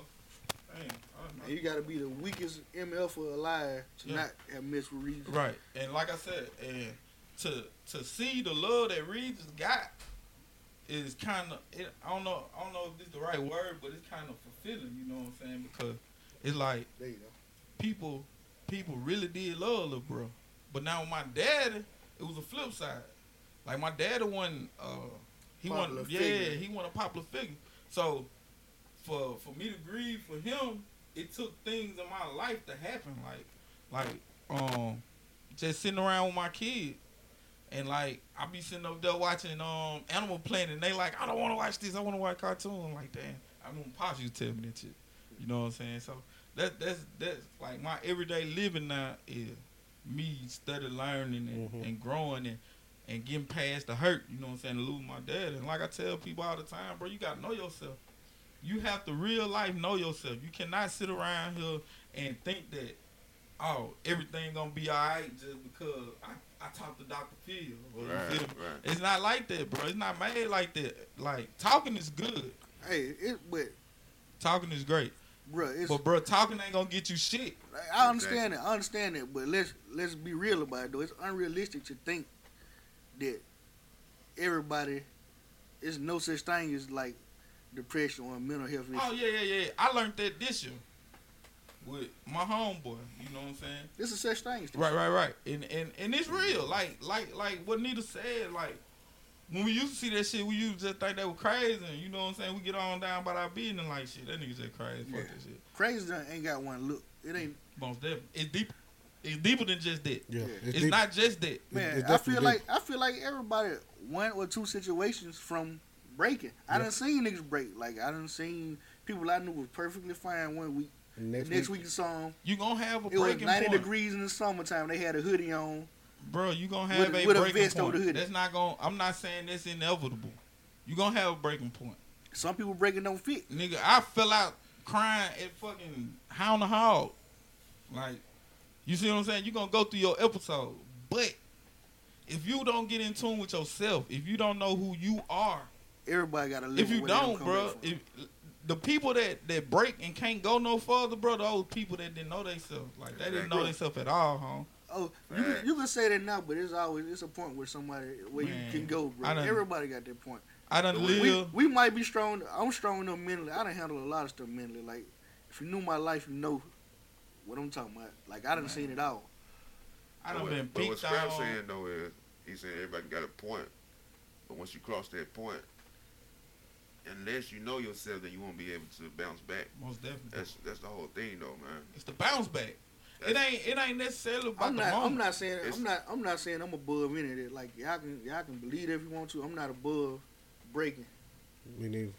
And you got to be the weakest MF alive to Yeah. not have missed with Reed. Right, and like I said, and to to see the love that Regis got is kind of I don't know I don't know if this is the right word, but it's kind of fulfilling. You know what I'm saying? Because it's like There you go. people people really did love little bro, but now with my dad, it was a flip side. Like my dad wasn't uh he wasn't yeah figure. he wasn't a popular figure. So for for me to grieve for him, it took things in my life to happen. Like like um just sitting around with my kids. And like I be sitting up there watching um Animal Planet and they like, I don't wanna watch this, I wanna watch cartoons. I'm like, damn, I'm gonna pause you tell me that shit. You know what I'm saying? So that that's that's like my everyday living now is me study learning and, Mhm. and growing and and getting past the hurt, you know what I'm saying, Losing my dad. And like I tell people all the time, bro, you gotta know yourself. You have to real life know yourself. You cannot sit around here and think that, oh, everything gonna be alright just because I, I talked to Dr. Phil. Right, feel right. It's not like that, bro. It's not made like that. Like talking is good. Hey, it but Talking is great. bro, it's But bro, talking ain't gonna get you shit. I understand it. I understand it. But let's let's be real about it though. It's unrealistic to think that everybody there's no such thing as like depression or mental health issue. Oh yeah, yeah, yeah. I learned that this year with my homeboy. You know what I'm saying? This is such things. Right, right, right. And and and it's real. Like like like what Nita said. Like when we used to see that shit, we used to just think that was crazy. And you know what I'm saying? We get on down about our business like shit. That nigga just crazy. Fuck that shit. Crazy ain't got one look. It ain't Most definitely. It's deep. It's deeper than just that. Yeah, Yeah. It's, not just that. man. I feel definitely like I feel like everybody one or two situations from breaking. I Yeah. done seen niggas break. Like I done seen people I knew was perfectly fine one week. Next, next week, you saw 'em, You gonna have a It was breaking 90 point. degrees in the summertime. They had a hoodie on. Bro, you gonna With- have a with a breaking vest over the hoodie. That's not gonna. I'm not saying that's inevitable. You gonna have a breaking point, Some people breaking don't fit. nigga. I fell out crying at fucking Hound the Hog. Like, you see what I'm saying? You gonna go through your episode, but if you don't get in tune with yourself, if you don't know who you are, Everybody got to live. if you where they gonna don't, bro, if the people that that break and can't go no further, bro, those people that didn't know themselves, like they didn't know Exactly. themselves at all, huh? Oh, you can, you can say that now, but it's always it's a point where somebody where Man, you can go, bro. Done- Everybody got that point. I done We, live. we might be strong. I'm strong enough mentally. I done handle a lot of stuff mentally. Like if you knew my life, you know what I'm talking about. Like I done Man. seen it all. I done but, been but what peaked Scrap saying though is, he said everybody got a point, but once you cross that point, unless you know yourself, then you won't be able to bounce back. Most definitely. That's that's the whole thing though, man. It's the bounce back. It ain't it ain't necessarily about I'm the not. moment. I'm not saying. It's- I'm not. I'm not saying I'm above any of that. Like y'all can. Y'all can believe it if you want to. I'm not above breaking. We need.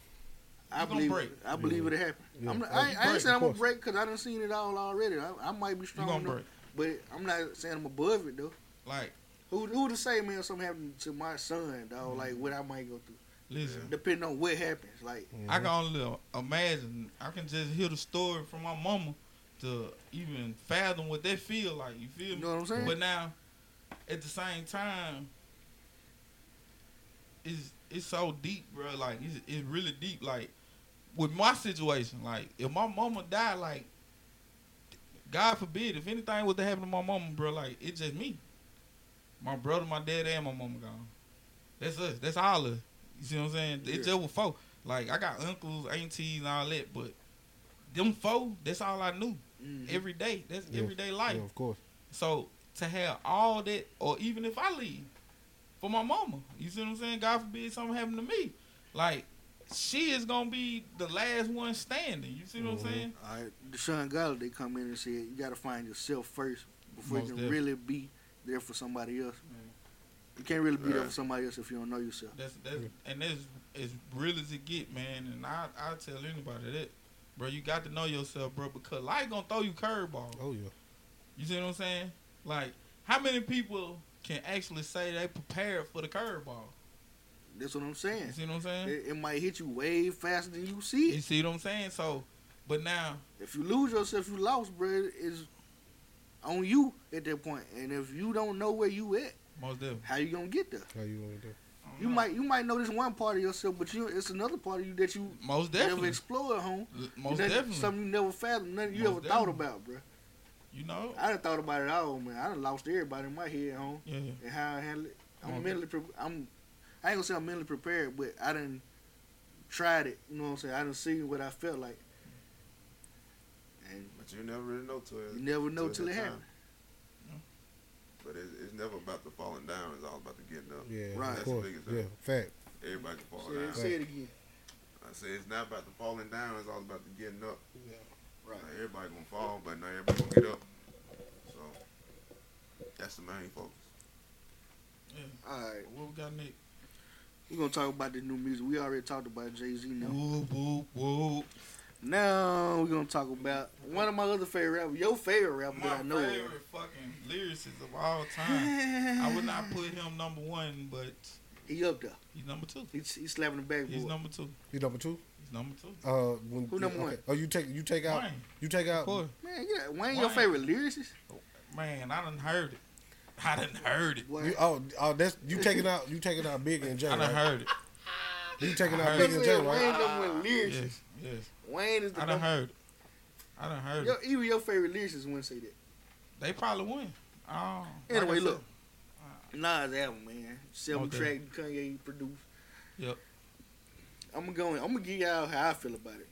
I You gonna believe. break. It, I believe Yeah. it happen. Yeah. I'm not, I, ain't- I ain't saying I'm gonna break because I done seen it all already. I, I might be strong, enough, break. but I'm not saying I'm above it though. Like, Who who to say, man? Something happened to my son, dog. Mm. Like what I might go through, listen, depending on what happens. Like I can only imagine. I can just hear the story from my mama to even fathom what they feel like. You feel you me? know what I'm saying? But now, at the same time, it's it's so deep, bro. Like it's, it's really deep. Like with my situation, like if my mama died, like God forbid, if anything was to happen to my mama, bro, like it's just me. My brother, my dad, and my mama gone. That's us. That's all of us. You see what I'm saying? Yeah. It's just with four. Like I got uncles, aunties, and all that, but them four, that's all I knew. Mhm. Every day. That's Yeah. everyday life. Yeah, of course. So to have all that, or even if I leave for my mama, you see what I'm saying? God forbid something happen to me. Like she is gonna be the last one standing. You see what Mhm. I'm saying? All right, Deshaun Galladay come in and said you got to find yourself first before Most you can definitely. really be there for somebody else. You can't really be there for somebody else if you don't know yourself. That's that's and that's as real as it get, man. And I I tell anybody that, bro. You got to know yourself, bro, because life gonna throw you curveball. Oh yeah. You see what I'm saying? Like how many people can actually say they prepared for the curveball? That's what I'm saying. You saying. see what I'm saying? It, it might hit you way faster than you see it. You see what I'm saying? So, but now If you lose yourself, you lost, bro. It's on you at that point. And if you don't know where you at, most definitely. how you gonna get there? How you want to do? You know. might you might know this one part of yourself, but you it's another part of you that you most never definitely. explored, home. Most Nothing- definitely. Something you never fathomed, nothing you Most ever thought about, bro. You know? I done thought about it all, man. I done lost everybody in my head, home, Yeah. and how I handle it. I'm Okay. mentally, pre- I'm, I ain't gonna say I'm mentally prepared, but I done tried it. You know what I'm saying? I done seen what I felt like, and But you never really know till you never know till till it the happens. time. But it's, it's never about the falling down. It's all about the getting up. Yeah, Right. of That's the course. biggest Yeah, thing. fact. Everybody can fall Say, down. say it again. I say it's not about the falling down. It's all about the getting up. Yeah, right. Like, everybody gonna fall, but not everybody gonna get up. So that's the main focus. Yeah. All right, What we got next? we're gonna talk about the new music. We already talked about Jay Z. Now, Whoop, whoop, whoop. Now we're gonna talk about one of my other favorite rappers, your favorite rapper My that I know. of. favorite fucking lyricist of all time. I would not put him number one, but He up there. he's number two. He's, he's slapping the backboard. He's number two. You number two? He's number two. Uh, when, Who number okay. one? Oh, you take you take out Wayne. you take out. course. Man, yeah, Wayne, your favorite lyricist? Man, I done heard it. I done heard it. Boy, You, oh, oh, that's you taking out you taking out Big and Jay. I done Right? heard it. You taking I out heard Big Wayne and Jay, Wayne right? number one lyricist. Yes, yes. Wayne is the I done number. heard it. I done heard Yo, it. even your favorite lyricist wouldn't say that. They probably win. Oh, like Anyway, I said, look. Uh, Nas album, man. Seven Okay. track Kanye produced. Yep. I'm gonna go. I'm gonna give y'all how I feel about it.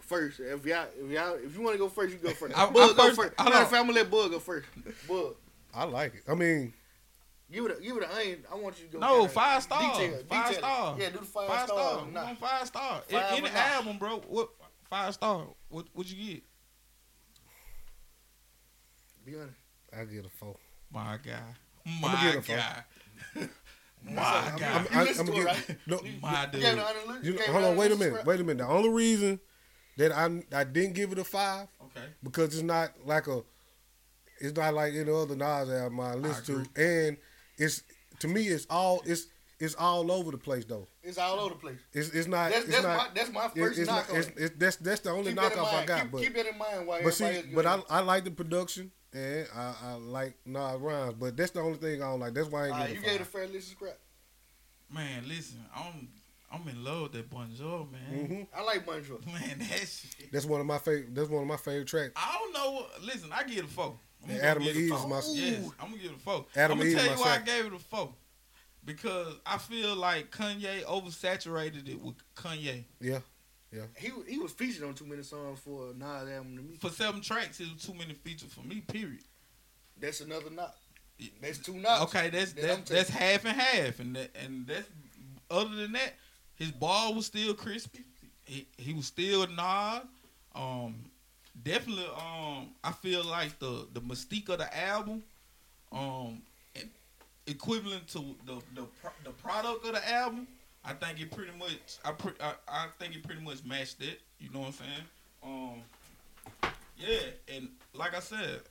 First, if y'all, if y'all, if you want to go first, you go first. I- I Bug, go first- first. hold Matter on. of fact, I'm gonna let Bug go first. Bug, I like it. I mean, give it, a, give it. A, I ain't. I want you to go. No, five stars. Detail, Five detail. stars. Yeah, do the five, Five stars. star. Nah. Nah. Five star. In, Five in or the album, bro. What? Five star. What? What you get? Be honest. I get a four. My guy. I'ma My give it a four. guy. I'm- My I'm- guy. I'm- You I- listen I'ma it, right? No, My You dude. gave it a hundred- you, hold on. Wait a minute. Wait a minute. The only reason that I I didn't give it a five Okay. because it's not like a, it's not like any other Nas album I listen to, and it's to me it's all it's it's all over the place though. It's all over the place. It's it's not That's, it's that's, not. my, that's my first it's knock not, on it's, it's, that's that's the only Keep knockoff I got. keep, but keep that in mind while but see, but I. I like the production and I, I like Nas rhymes, but that's the only thing I don't like. That's why I ain't All right, you it gave a five. fair listen scrap. Man, listen. I'm I'm in love with that Bonjour, man. Mhm. I like Bon Jovi. Man, that shit. That's one of my favorite. That's one of my favorite tracks. I don't know. What, listen, I give it a four. I'm gonna Adam give and a Eve is my- Yes, I'm gonna give it a four. Adam I'm gonna Eve tell is you my why I second. gave it a four. Because I feel like Kanye oversaturated it with Kanye. Yeah, Yeah. He he was featured on too many songs for Nas album to me. For seven tracks, it was too many features for me. Period. That's another knock. That's two knocks. Okay, that's that that's, that's half and half, and that, and that's other than that, his ball was still crispy. He he was still Nas. Um, definitely. Um, I feel like the the mystique of the album, um, and equivalent to the the the product of the album. I think it pretty much. I pre, I, I think it pretty much matched it. You know what I'm saying? Um, yeah, and like I said,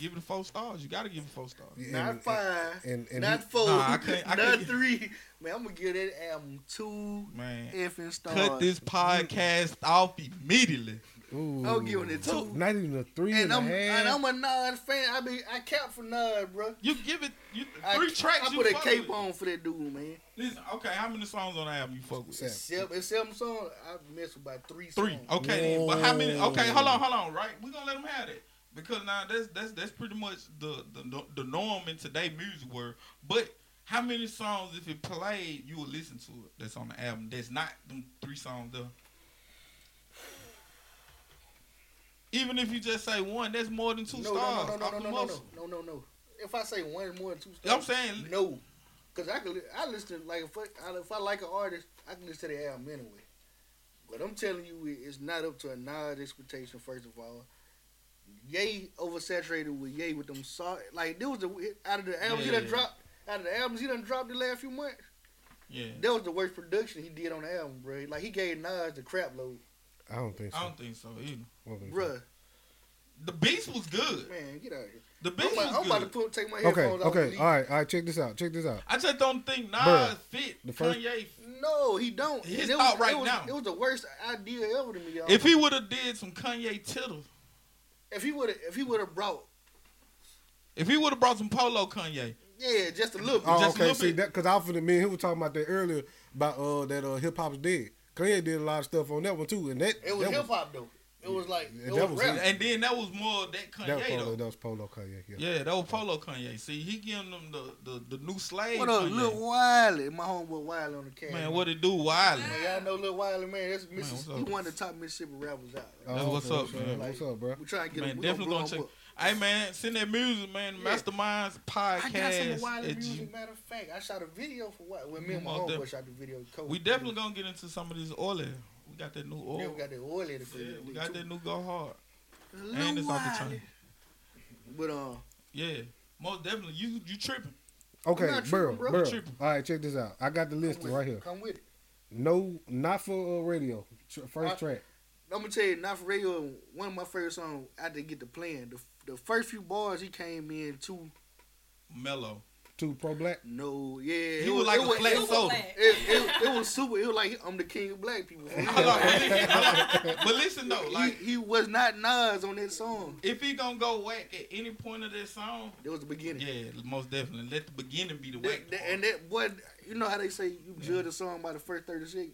give it a four stars. You got to give it four stars. Not And- five. and and not he- four. Nah, I can't- I not can't- three. Man, I'm gonna give that album two Man, effing stars. cut this podcast off immediately. Ooh, I'm giving it two. Not even a three And and a I'm and half. I'm a Nas fan. I be I count for Nas, bro. You give it you, I, three tracks. I you put a fuck cape with. on for that dude, man. Listen, okay, how many songs on the album you fuck with? Seven. Seven, it's seven songs. I missed about three. Three. Songs. Okay, then. but how many? Okay, hold on, hold on. Right, we gonna let them have it. because now that's that's that's pretty much the the the norm in today's music world. But how many songs, if it played, you would listen to it? That's on the album. That's not them three songs there. Even if you just say one, that's more than two No, no, stars. no, no, no, no, no, no, no, no, no. If I say one more than two stars, I'm saying? no, because I can li- I listen to, like if I, if I like an artist, I can listen to the album anyway. But I'm telling you, it's not up to a Nas expectation. First of all, Ye oversaturated with Ye with them song like there was the out of the albums he done dropped out of the albums he done dropped the last few months. Yeah. That was the worst production he did on the album, bro. Like he gave Nas the crap load, I don't think so. I don't think so either. I don't so. bruh. The beast was good. Man, get out of here. The I'm, beast about, I'm was about to put, take my Okay, headphones off. and okay, all right, all right. Check this out. Check this out. I just don't think Nas Bruh, fit the first- Kanye. No, he don't. His it thought was, right it was, now. It was the worst idea ever to me. Y'all. If he would have did some Kanye tittle, if he would have if he would have brought if he would have brought some Polo Kanye, yeah just a little bit. Oh, Just a okay. little See bit. that because I was finna me and he was talking about that earlier about uh that uh hip hop's dead. Kanye did a lot of stuff on that one too, and that it was hip hop though. It was like it was, was- rap. and then that was more that That was Kanye Polo, though. that was Polo Kanye. Yeah. Yeah, that was Polo Kanye. See, he giving them the the, the new slave. What up, Kanye. Lil Wiley? My homeboy Wiley on the camera. Man, what it do, Wiley? Man, y'all know Lil Wiley, man. That's Man, Missis- what's he up? one of the top Mississippi rappers out. Oh, That's what's up, man. What's up, bro? We try to get Man, him. We definitely gonna gonna check. him Hey man, send that music, man. Yeah. Masterminds up. I got some podcast. of Wiley music. G- Matter of fact, I shot a video for what? Well, me and my Most homeboy shot the video. with Coach. we definitely gonna get into some of this oil. We got that new oil. Yeah, we got that oil in it for Yeah, we got that new go hard. Lil And it's off the Wiley. chain. But um, Yeah, most definitely. You you tripping? Okay, not bro, bro. bro. Tripping. All right, check this out. I got the list right it. here. Come with it. No, not for uh, radio. First I- track. I'm gonna tell you, not for radio. One of my favorite songs I didn't get to playing. The the first few bars he came in too. Mellow. Two pro black. No, yeah, He was like a flat Super soda. black. It, it, it was super. It was like I'm the king of black people. Hold on, but listen, hold. But listen though, like he, he was not Nas on that song. if he gonna go whack at any point of that song, it was the beginning. yeah, most definitely. Let the beginning be the That- whack. that- part. and that boy, you know how they say you judge a song by the first thirty seconds.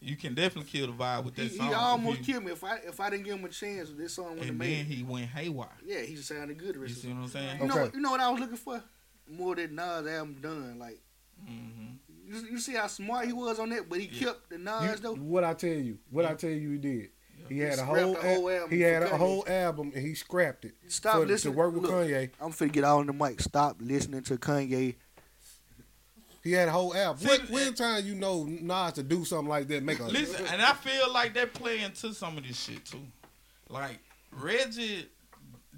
You can definitely kill the vibe with that He, song. he almost you- killed me if I if I didn't give him a chance. This song would have and then he went haywire. yeah, he sounded good. The You rest of see the what I'm saying? You know, Okay. what, you know what I was looking for? More than Nas album done. Like hmm you, you see how smart he was on that, but he Yeah. kept the You, Nas though. what I tell you, what I tell you, he did. He had a whole, the whole album he had a Kanye. whole album and he scrapped it Stop for, listening. to work with Look, Kanye. I'm finna get out on the mic. Stop listening to Kanye. He had a whole album. See, What, when and- time you know Nas to do something like that? Make a Listen, and I feel like they play into some of this shit too. Like Reggie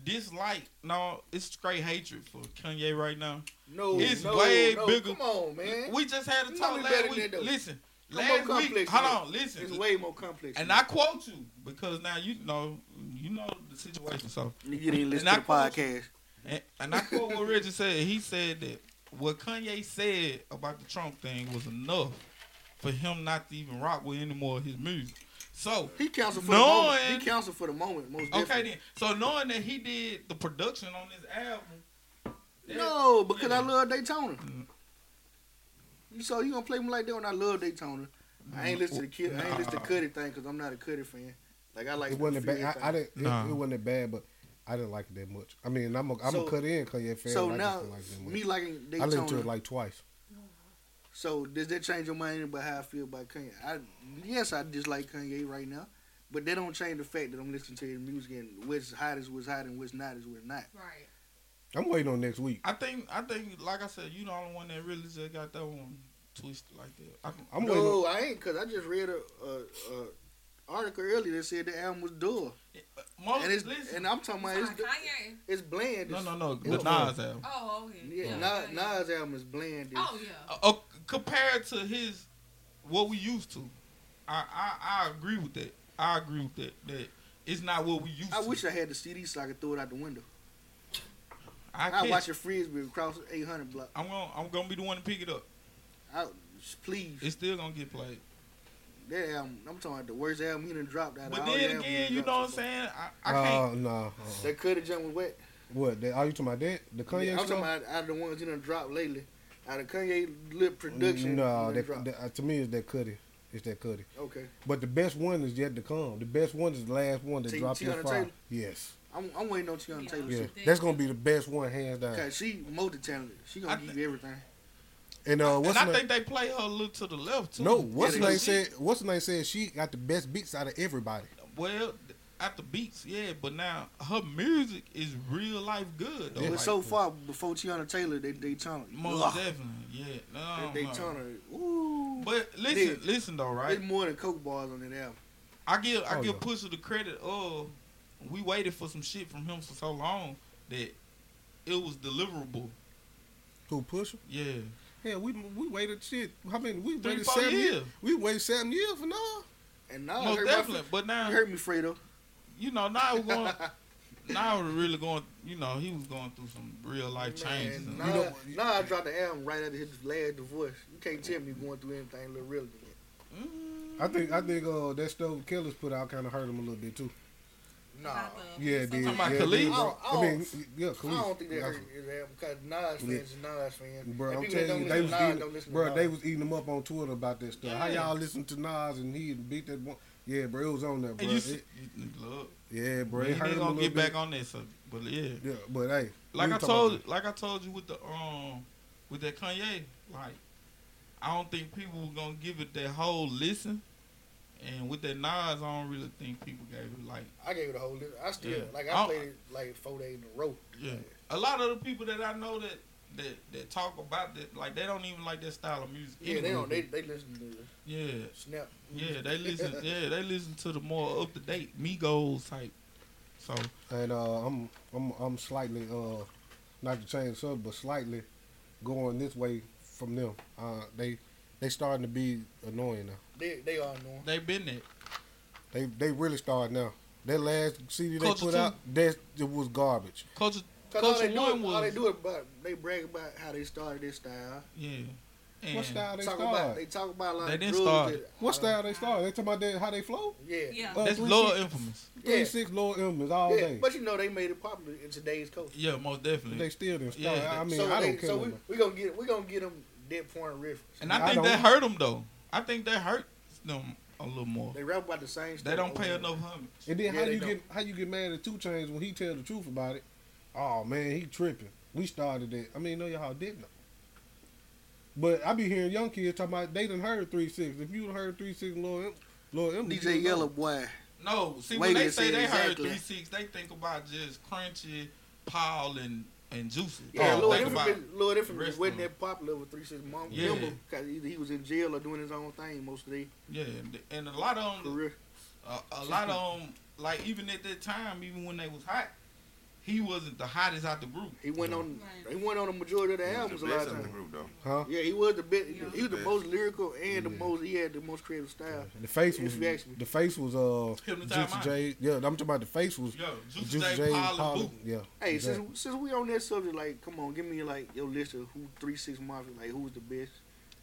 dislike, no, it's straight hatred for Kanye right now. No, It's no, way no. bigger. Come on, man. We just had a You talk last better week. than that. Listen, I'm more last week, complex hold than on, It's way more complex. and than I quote you because now you know, you know the situation. So, that. you didn't listen and to the quote- podcast. and, and I quote what Reggie said. He said that what Kanye said about the Trump thing was enough for him not to even rock with any more of his music. So, He counseled for Knowing- the moment. He counseled for the moment. Most Okay definitely. then. So knowing that he did the production on this album, that- No, because I love Daytona. Mm. You so you gonna play me like that when I love Daytona? I ain't listen to the kid. I ain't listen to Nah. Cudi thing because I'm not a Cudi fan. Like I like it wasn't bad. I, I didn't. It, Nah. it wasn't that bad, but I didn't like it that much. I mean, I'm a, I'm So- a cut in Kanye fan. So but I now, like that much. me liking they I Daytona. listened to it like twice. so does that change your mind about how I feel about Kanye? I yes, I dislike Kanye right now, but that don't change the fact that I'm listening to his music and what's hot is what's hot and what's not is what's not. Right. I'm waiting on next week. I think I think like I said, you the only one that really just got that one twisted like that. I, I'm waiting. On, no, I ain't because I just read a, a, a article earlier that said the album was dull, most, and it's listen, and I'm talking about Sorry, it's, Kanye. it's bland. no, no, no, the Nas album. Oh, okay. Yeah, yeah, Nas, yeah. Nas album is bland. Oh yeah. Uh, uh, compared to his what we used to, I, I I agree with that. I agree with that. That it's not what we used I to. I wish I had the CD so I could throw it out the window. I I watch it. a frisbee across 800 block. I'm gonna I'm gonna be the one to pick it up. I, please, It's still gonna get played. That album. I'm talking about the worst album he done dropped out of But then again, done you know what I'm dropped so far. saying? I, I can't. uh, no. Uh, That coulda jump was wet. what? That, are you talking about that? The Kanye I'm stuff? talking about out of the ones he done dropped lately. Out of Kanye lip production. No, that, that- uh, to me it's that Cudi. It's that Cudi. okay. But the best one is yet to come. The best one is the last one that T- dropped T. this Hunter Yes. I'm, I'm waiting on Teyana Taylor. Yeah, that's gonna be the best one hands down. Cause she multi talented. She gonna give you everything. And uh, what's and I think they play her a little to the left too. No, what's Yeah, her name said? What's her name said she got the best beats out of everybody. Well, at the beats, yeah, but now her music is real life good. Though. Yeah. But Like, so far before Teyana Taylor, they they Daytona. most Ugh. definitely, yeah. No, They no. Daytona. Ooh. But listen, Yeah. listen though, right? It's more than coke bars on that album. I give I Oh, give yeah. Pusha the credit Oh, we waited for some shit from him for so long that it was deliverable. Who push her? Yeah, Yeah, we we waited shit. How many? We three waited seven years. years. We waited seven years for now. And now Most definitely. My, But now you hurt me, Fredo. you know now we're going. now we're really going. You know he was going through some real life Man, changes. and- Nah, You know- nah, I dropped the album right after his last divorce. You can't tell me going through anything a little real than that. Mm, I think I think uh that stuff Kelis put out kind of hurt him a little bit too. Nah. Yeah, it did. Talking about yeah, Kelis? did, bro. I don't- I mean, yeah, Kelis. I don't think they That's- hurt his because Nas fans is Nas fans. Bro, I'm telling you, they was to Nas eating, don't listen to bro, they was eating them up on Twitter about that stuff. How y'all listen to Nas and he beat that one? Yeah, bro, it was on there, bro. and you, It- see, you look, yeah, bro, we it ain't hurt him a gonna get bit. back on that subject, but yeah. Yeah, but hey, like I told, about- like I told you with the um, with that Kanye, like I don't think people were gonna give it that whole listen, and with that Nas, I don't really think people gave it like, I gave it a whole list. I still Yeah. like I I don't- played it like four days in a row. yeah. A lot of the people that I know that that that talk about that, like they don't even like that style of music. Yeah, they don't. They they listen to Yeah, Snap. yeah, they listen. yeah, they listen to the more up to date Migos type. So and uh, I'm I'm I'm slightly uh, not to change the subject, but slightly going this way from them. Uh, they they starting to be annoying now. They they all know. they been there. They they really started now. That last CD they Culture put Two? out, that it was garbage. Culture, Cause all Culture they do, One it, all they was do it about they brag about how they started this style. yeah. And What style they talk started? about they talk about like They didn't drugs start. that, What style they started? They talking about that, how they flow? Yeah. Yeah. Uh, That's three lower six- infamous. Three Yeah. six lower elements all Yeah, day. but you know they made it popular in today's culture. Yeah, most definitely. They still didn't Yeah, start. they- I mean, so I they, don't care. so no we more. we gonna get we gonna get them dead point reference. and I I think don't- that hurt them though. I think that hurt them a little more. They rap about the same stuff. They don't pay enough homage. And then Yeah, how you don't. get how you get mad at 2 Chainz when he tell the truth about it? Oh man, he tripping. We started that. I mean, no, y'all didn't. But I be hearing young kids talking about they done heard three six. If you done heard three six, Lord, M- Lord M, DJ you know. Yellow Boy. No, see Wait when they say they they say heard exactly. three six, they think about just Crunchy, Paul, and and Juicy. Yeah, They don't Lord think Infamous, Lord Infamous wasn't them. that popular with Three Six Mom. Yeah. Remember, because either he was in jail or doing his own thing most of the yeah, and, and a lot of them, career. a, a lot of them, like even at that time, even when they was hot, he wasn't the hottest out the group. He went on. Right. He went on the majority of the He was albums the a lot of of the times. group though. Huh? Yeah, he was the best. Yeah. He was the Best. most lyrical and the most. He had the most creative style. The face was you ask me. the face was uh Juicy J. Yeah, I'm talking about the face was Yo, Juicy, Juicy J, J. Paul, and Yeah. Hey, exactly. since since we on that subject, like, come on, give me like your list of who Three Six Mafia. Like, who's the best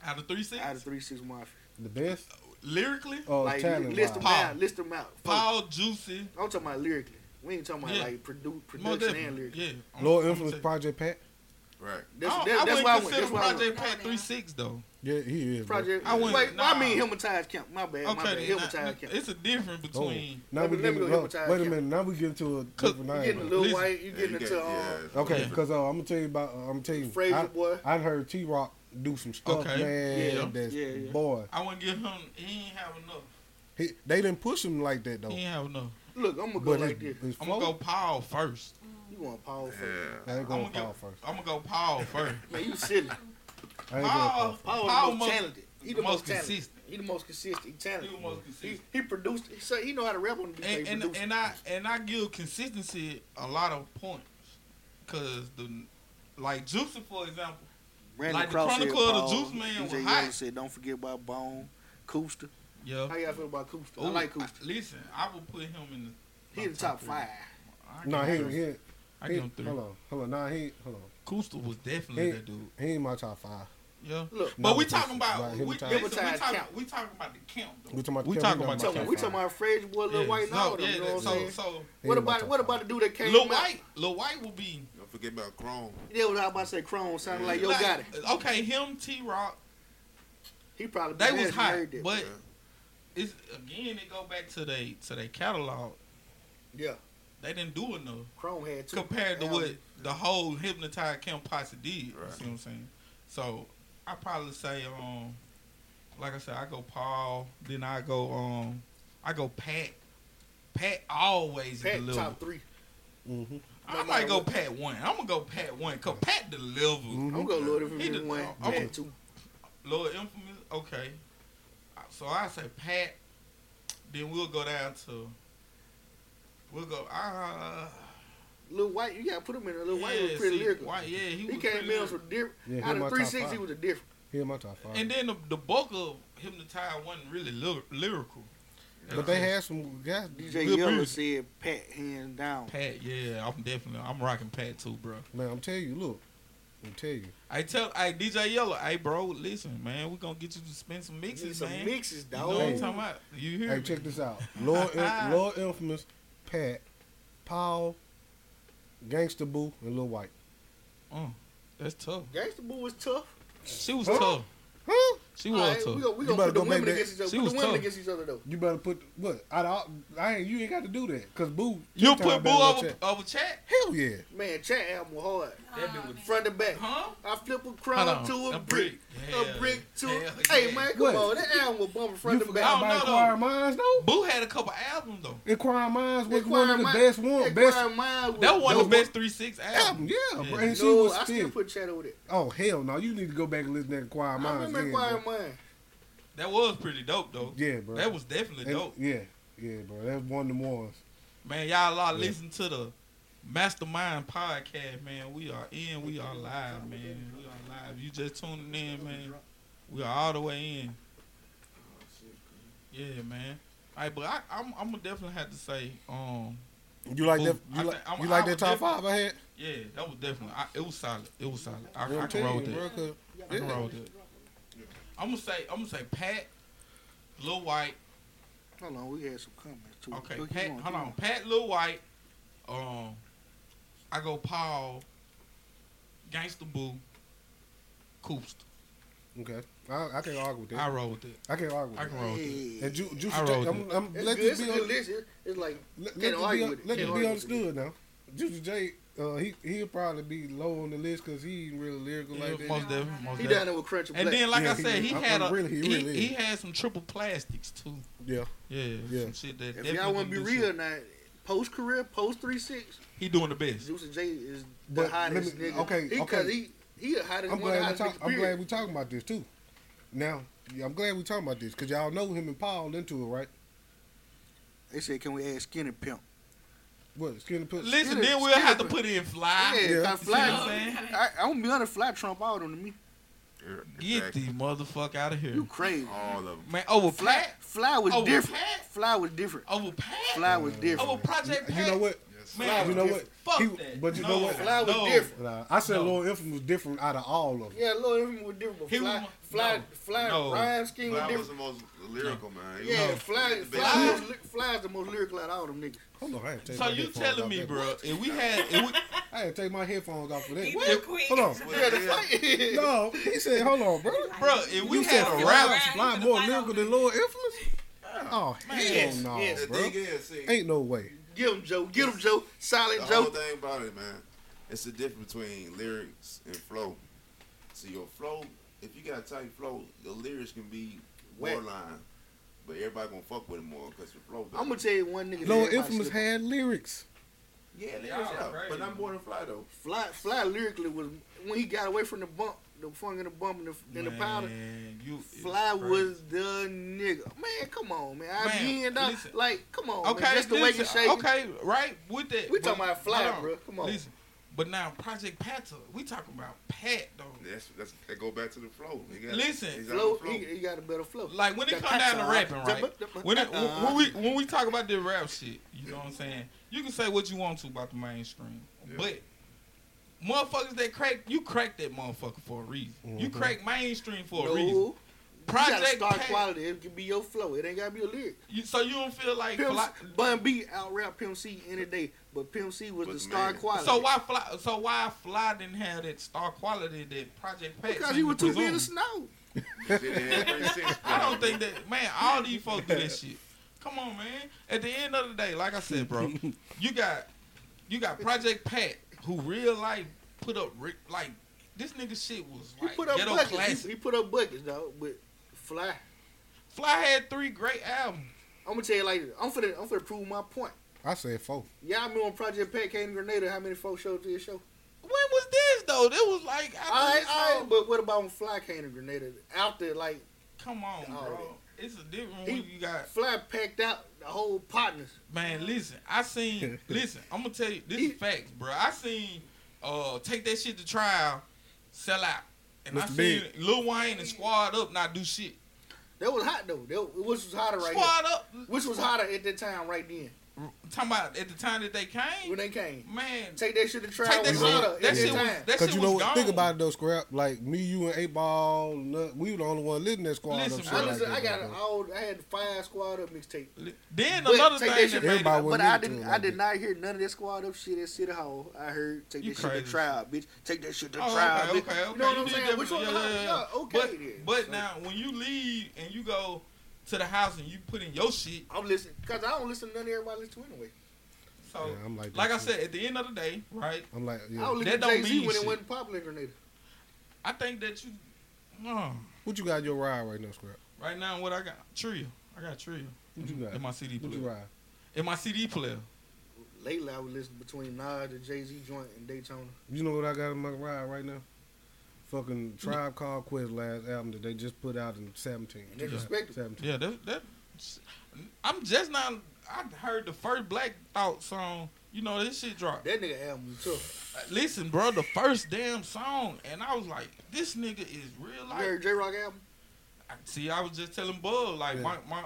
Out of three six, out of Three Six Mafia? the best. lyrically, Oh, like, talent. list them. Paul. out. List them out. Paul, Juicy, I'm talking about lyrically. We ain't talking about Yeah. like produ- production and lyrics. yeah. I'm- Lord I'm Infamous Project Pat. Right. That's, I, that, I that's wouldn't why I went. consider That's why I went. Project Pat three six though. Yeah, he is. bro. Project. I wouldn't- Wait, nah. I mean hypnotized count. My bad. my bad. Okay, then, Hypnotized now, count. it's a difference Oh, between. now Let we me- let me getting go no, hypnotize wait a minute. Now we getting into a different You name. getting a little Listen. white. You Yeah, getting you into get- um, yeah. Okay, because uh, I'm gonna tell you about. Uh, I'm telling you, Fraser I, boy. I heard T Rock do some stuff, Okay. man. Yeah. That's Yeah, yeah. boy. I wouldn't give him. He ain't have enough. He, they didn't push him like that though. He ain't have enough. Look, I'm gonna go But like this. I'm flow, gonna go Paul first. You want Paul first? Yeah. I ain't going I'm gonna Paul go- first. I'm gonna go Paul first. Man, you silly. I Paul, Paul. Paul, Paul the most most- talented. He the the most most talented. consistent. He the most consistent. He talented. He the most consistent. he produced. He, say, he know how to rap on the beat. And, he and, and I and I give consistency a lot of points, cause the like Juicy for example. Brandon like the Cross Chronicle of the Juice Man was DJ hot. Said, "Don't forget about Bone, Koopsta. Yeah. How y'all feel about Koopsta? I like Koopsta. listen, I would put him in the. He in the top three. five. I No, he give ain't. He, I he, give him three. hold on, hold on. Nah, he hold on. Koopsta was definitely He- that dude. He ain't my top five. Yeah. Look, No, But we talking about right, we, him listen, we, Hypnotized talking, we talking about the count though. We talking about We talking about my we talking, we talking about Fred's boy, Lil Yeah, White, and so, all them. yeah, you know what I'm so saying? so He What about what about the dude that came Lil out? White, Lil Wyte will be Don't forget about Chrome. Yeah, what I was about to say, Chrome sounded like Yo like, got it. Okay, him, T Rock, He probably they was ass hot, but Yeah. It's again it go back to they to their catalog. yeah, they didn't do enough Chrome had two compared to what the whole hypnotized Camp Posse did. Right. You Right. see what I'm saying? So I probably say um, like I said, I go Paul, then I go um, I go Pat. Pat always Pat deliver. top three. Mm-hmm. I No might go what. Pat one. I'm gonna go Pat one because Pat delivered. Mhm. I'm gonna go Lord if He it one. I'm Pat a- two. Lord Infamous, okay. So I say Pat. Then we'll go down to. We'll go. Uh, Little White, you gotta put him in. a Lil Wyte yeah, was pretty see, lyrical. White, yeah, he, He, was came in lyrical. from different. Yeah, he out of top 360 five. was a different. He in my top five. And then the, the bulk of Hypnotized wasn't really lyr- lyrical. but they had some guys. DJ Good Yella music. said Pat hands down. Pat, yeah, I'm definitely I'm rocking Pat too, bro. Man, I'm telling you, look, I'm telling you. I tell, I DJ Yellow, hey bro, listen, man, we're gonna get you to spin some Need mixes, some man. mixes, you dog. know what I'm talking about? You hear Hey, me? check this out. Lord, In- Lord Infamous, Pat, Paul, Gangsta Boo, and Lil Wyte. Uh, that's tough. Gangsta Boo was tough. She was Huh? tough. Huh? She was All right, tough. we gonna, we You gonna better put the go back women there. against each other. She Put was the women tough. against each other though. You better put what? Out of all, I ain't. You ain't got to do that because Boo. You two put Boo better than over, Chat. over chat? Hell yeah. Man, chat album was hard. That bitch was- Front to back. Huh? I flip a Hold crumb on. to a, A brick. brick. A brick to yeah. a. Hey yeah. man, come What? on. That album was bumping front You to back. I don't know, Inquiring Minds though. Boo had a couple albums though. Inquiring Minds was one of the Mind- best one. Best Inquiring was That was one of the best three six album. albums. Yeah, Yeah. bro. And she No, was I still still. put chat over there. Oh hell no! You need to go back and listen to Inquiring I Minds. remember again, Inquiring bro. Mind. That was pretty dope though. Yeah, bro. That was definitely And- dope. Yeah, yeah, bro. That was one of them ones. Man, y'all are Yeah. listen to the Mastermind podcast, man. We are in, we are live, man. We are live. You just tuning in, man. We are all the way in. Yeah, man. All right, but I, I'm, I'm gonna definitely have to say, um, You like Boo. that? You like, think you like that top definitely- five I had? yeah, that was definitely, I, it was solid. It was solid. I, I I'm can roll telling with you, that. I can yeah. roll with that. I'm gonna say, I'm gonna say Pat, Lil Wyte. Hold on, we had some comments too. Okay, Pat. going, hold keep on, Pat, Lil Wyte. Um, I go Paul, Gangsta Boo, Koopsta. Okay, I, I can't argue with that. I roll with it. I can't argue with I that. can roll with it. Hey. And Ju- Juicy I J, roll with I'm, I'm, It's let good. this It's a be good on, list. It- It's like let, let Can't this be, argue on, with it. let Can't this be argue with it. understood now. Juicy J, uh, he he'll probably be low on the list because he ain't really lyrical Yeah, like that. most definitely, most he definitely. down there with Crunch And then, like Yeah, I he said, is. he I'm- had I'm a really- he he, really he is. had some triple plastics too. Yeah, Yeah, Yeah. some shit that. If definitely y'all want to be didn't do real shit. now, post career, post three six, he doing the best. Juicy J is the But hottest me- nigga. okay, he, okay. Cause he he the hottest I'm one of glad hottest talk. I'm glad we talking about this too. Now, yeah, I'm glad we talking about this because y'all know him and Paul into it, right? They said, can we add Skinny Pimp? What skinny put? Listen, Skinny- then we'll have to put in fly. Yeah, Yeah. cause You see what I'm Fly. saying? I, I'm gonna be honest, Fly trump all them to me. Get exactly. the motherfucker out of here, You crazy? All of them. man. Oh, over Fly, Pat, Fly was oh, Over different. Pat? Fly was different. Oh, over Pat, Fly was mm-hmm. different. over Project Pat. You know what? Man, You know what? Fuck He- that. but you no, know what? Fly was no. different. Nah, I said No. Lord Infamous was different out of all of them. Yeah, Lord, everything was different. But He Fly, was- Fly, no. Fly, No. rhyme scheme was Fly was the most lyrical, man. He Yeah, was- Fly, the Fly, was, Fly is the most lyrical out of all them niggas. Hold on, I had to take So my you headphones telling off me, that. bro? If we had, if we, I had to take my headphones off for that. He What? quick. Hold on. We had to fight. No, he said, hold on, bro. bro, if we You had said a Fly, rap, Fly more lyrical than Lord Infamous? Oh, hell Yes, no, yes. The bro. thing is, see, Ain't no way. Get him, Joe. Get him, Joe. the Silent whole Joe. thing about it, man, it's the difference between lyrics and flow. See, your flow, if you got a tight flow, the lyrics can be Whack. borderline, but everybody gonna fuck with it more because your flow. better. I'm gonna tell you one nigga. that Infamous slip had lyrics. yeah, lyrics, Y'all yeah, crazy. but not more than fly though. Fly, Fly lyrically was when he got away from the bump, the funk and the bump and the, and the powder. You Fly it's was the nigga. Man, come on, man. I Man, be in that. Like, come on, Okay, man. Just the way you listen, shake. okay, right with that. We but- talking about Fly, on. bro. Come on. Listen, but now Project Pata, we talking about Pat though. That's that's that go back to the flow. He got, Listen. he's Flow, the flow. he, he got a better flow. Like when it Got come down to that rapping, side. right? When it, when when we uh-uh. when we talk about this rap shit, you know what I'm saying? You can say what you want to about the mainstream, Yeah. but motherfuckers that crack, you crack that motherfucker for a reason. You Mhm. crack mainstream for a no, reason. you gotta Project start quality. It can be your flow. It ain't gotta be a lyric. you, so you don't feel like Pimp, Fly, Bun B out rap Pimp C any day, but Pimp C was But the star man. quality. so why Fly, so why Fly didn't have that star quality that Project Pat? Because seemed he was too big to snow. Then he had 36 I don't think that man. All these folks do that shit. Come on, man. At the end of the day, like I said, bro, you got you got Project Pat, who real life put up ri- like this nigga shit was He put up ghetto buckets. classic. He, he put up buckets, though, But fly. Fly had three great albums. I'm gonna tell you like this. I'm finna I'm finna prove my point. I said four. Y'all remember on Project Pat came to Grenada? How many folks showed to his show? When was this though? It was like after all right, all right, But what about when Fly came to Grenada? After like Come on, oh, bro. right. It's a different He- when you got Fly packed out the whole partners. man. Listen, I seen. listen, I'm gonna tell you this He- is facts, bro. I seen uh take that shit to trial, sell out, and I seen Big. Lil Wayne and Squad Up not do shit. That was hot though. That, which was hotter right Squad Up. Which was hotter at that time right then talking about at the time that they came, when they came? man. Take that shit to trial. Take that shit. hotter That shit was time. that Cause shit you know was what? gone. Think about it though, scrap. Like me, you, and Eight Ball. We were the only one living that squad Listen, up. shit bro. I, like listen, that, I got bro. all. I had five squad up mixtape. Then But another take thing that shit that made it, But I didn't. I like did that. not hear none of that squad up shit at City Hall. I heard take You that shit to trial, bitch. Take that shit to Oh, trial, okay, bitch. okay, okay. You know what I'm saying? Which one? okay. But, then. but So, now when you leave and you go to the house and you put in your shit, I'm listening because I don't listen to none of everybody listen to anyway. so Yeah, I'm like, like I said, at the end of the day, right? I'm like, I yeah. don't That listen to don't Jay Z mean when shit. it wasn't popular in Grenada. I think that you, uh, What you got in your ride right now, scrap? right now what I got, Trio. I got Trio What you got? in my CD What you player. ride? In my CD player. Lately, I was listening between Nas, the Jay Z joint, and Daytona. You know what I got in my ride right now? Fucking Tribe Called Quest last album that they just put out in 17. And it's respectable. 17. Yeah, that that. I'm just not. I heard the first Black Thought song. You know this shit dropped. That nigga album was tough. Uh, listen, bro, the first damn song, and I was like, this nigga is real You life. heard Jay Rock album? I- See, I was just telling Bug, like Yeah. my my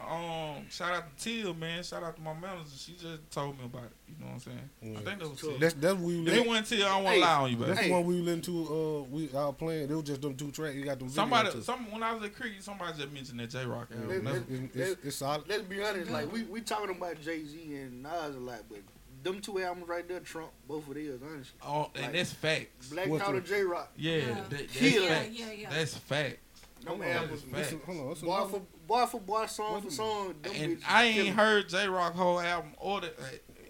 um shout out to Teal, man. Shout out to my manager. She just told me about it. You know what I'm saying? I Mm. think that was Sure. Teal. That's that's what we If listen. it wasn't Teal, I don't want to Hey, lie on you, but That's baby. Hey. the one we listened to. Uh, we all playing. It was just them two tracks. You got them. Somebody, to. some when I was at Creek, somebody just mentioned that Jay Rock. Yeah, album. Let- it's, That's- it's, it's, it's solid. Let's be honest, like we we talking about Jay Z and Nas a lot, but them two albums right there, Trump, both of theirs, honestly. Oh, and Like- that's facts. Black What's Powder the- Jay Rock, Yeah, Yeah. that, that's Kill. facts. Yeah, yeah, yeah. That's facts. Them Hold on, albums, that's Listen, facts. hold on. What's boy for boy for boy, song What's for song. And I ain't killing. heard Jay Rock whole album or the.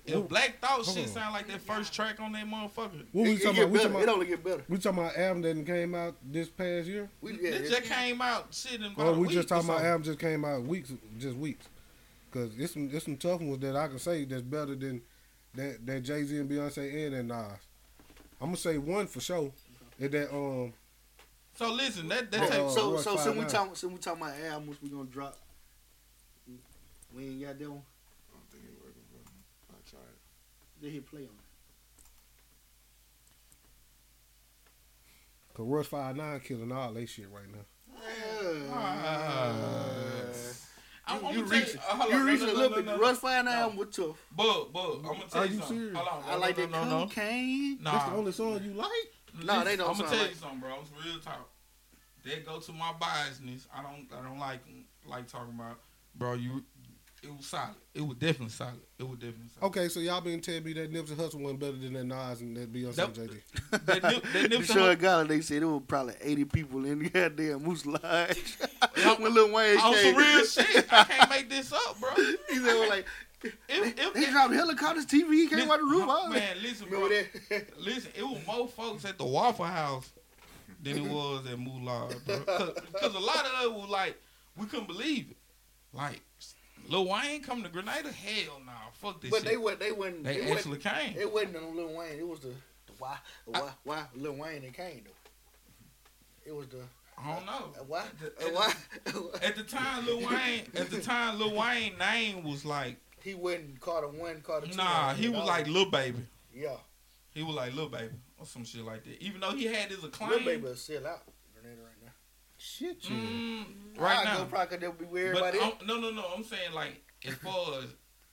If Who- Black Thought hold shit on. sound like that first track on that motherfucker. What we It, it talking get about? We better. talking It about, only get better. we talking about album that came out this past year. We yeah, It it- just came out shit in about Oh, a we week just talking about album just came out weeks, just weeks. Cause it's some it's some tough ones that I can say that's better than that that Jay Z and Beyonce and that Nas. I'm gonna say one for sure. Is that um So listen, that that Uh, takes. so so since we 5'9". talking since we talking about albums, we gonna drop. We ain't got that one. I don't think it working, bro. I tried. They hit play on. it. Cause Rush Five Nine killing all that shit right now. Ah. I'm, You, I'm you gonna reaching, uh, you on, no, reaching no, a little no, bit. no. Rush Fire No. album was tough. But, but, I'm gonna tell Are you you something. serious? Hold on, I like no, that no, no, no. cocaine. Nah. That's the only song you like. No, they don't I'm gonna tell like- you something, bro. I'm real talk. That go to my biasness. I don't, I don't like, like talking about, bro. You, it was solid. It was definitely solid. It was definitely solid. Okay, so y'all been telling me that Nipsey Hussle wasn't better than that Nas and that Beyonce That- and JD. That, nip, that Nipsey Deshaun Hussle- Galladay said it was probably 80 people in the goddamn Moose Lodge when Lil Wayne on came. some real shit. I can't make this up, bro. he said, well, like, If, if, they dropped helicopters, TV he came out the roof. all. Man, listen, bro. Listen, it was more folks at the Waffle House than it was at Moolah, bro. Because a lot of us was like, we couldn't believe it. Like, Lil Wayne coming to Grenada? Hell nah, fuck this But shit. they went, they went, They it actually came. it wasn't on Lil Wayne. It was the, the why, the why, why Lil Wayne that came though. It was the I don't know. uh, why, At uh, the- why. At the time, Lil Wayne, at the time, Lil Wayne name was like, he wasn't Carter one, Carter two. nah, he was like Lil Baby. yeah, He was like Lil Baby or some shit like that. Even though he had his acclaim. Lil Baby is still out Grenada right now. Shit, you. Mm, right I now. go probably 'cause they'll be weird But about it. I'm- no, no, no. I'm saying like as far as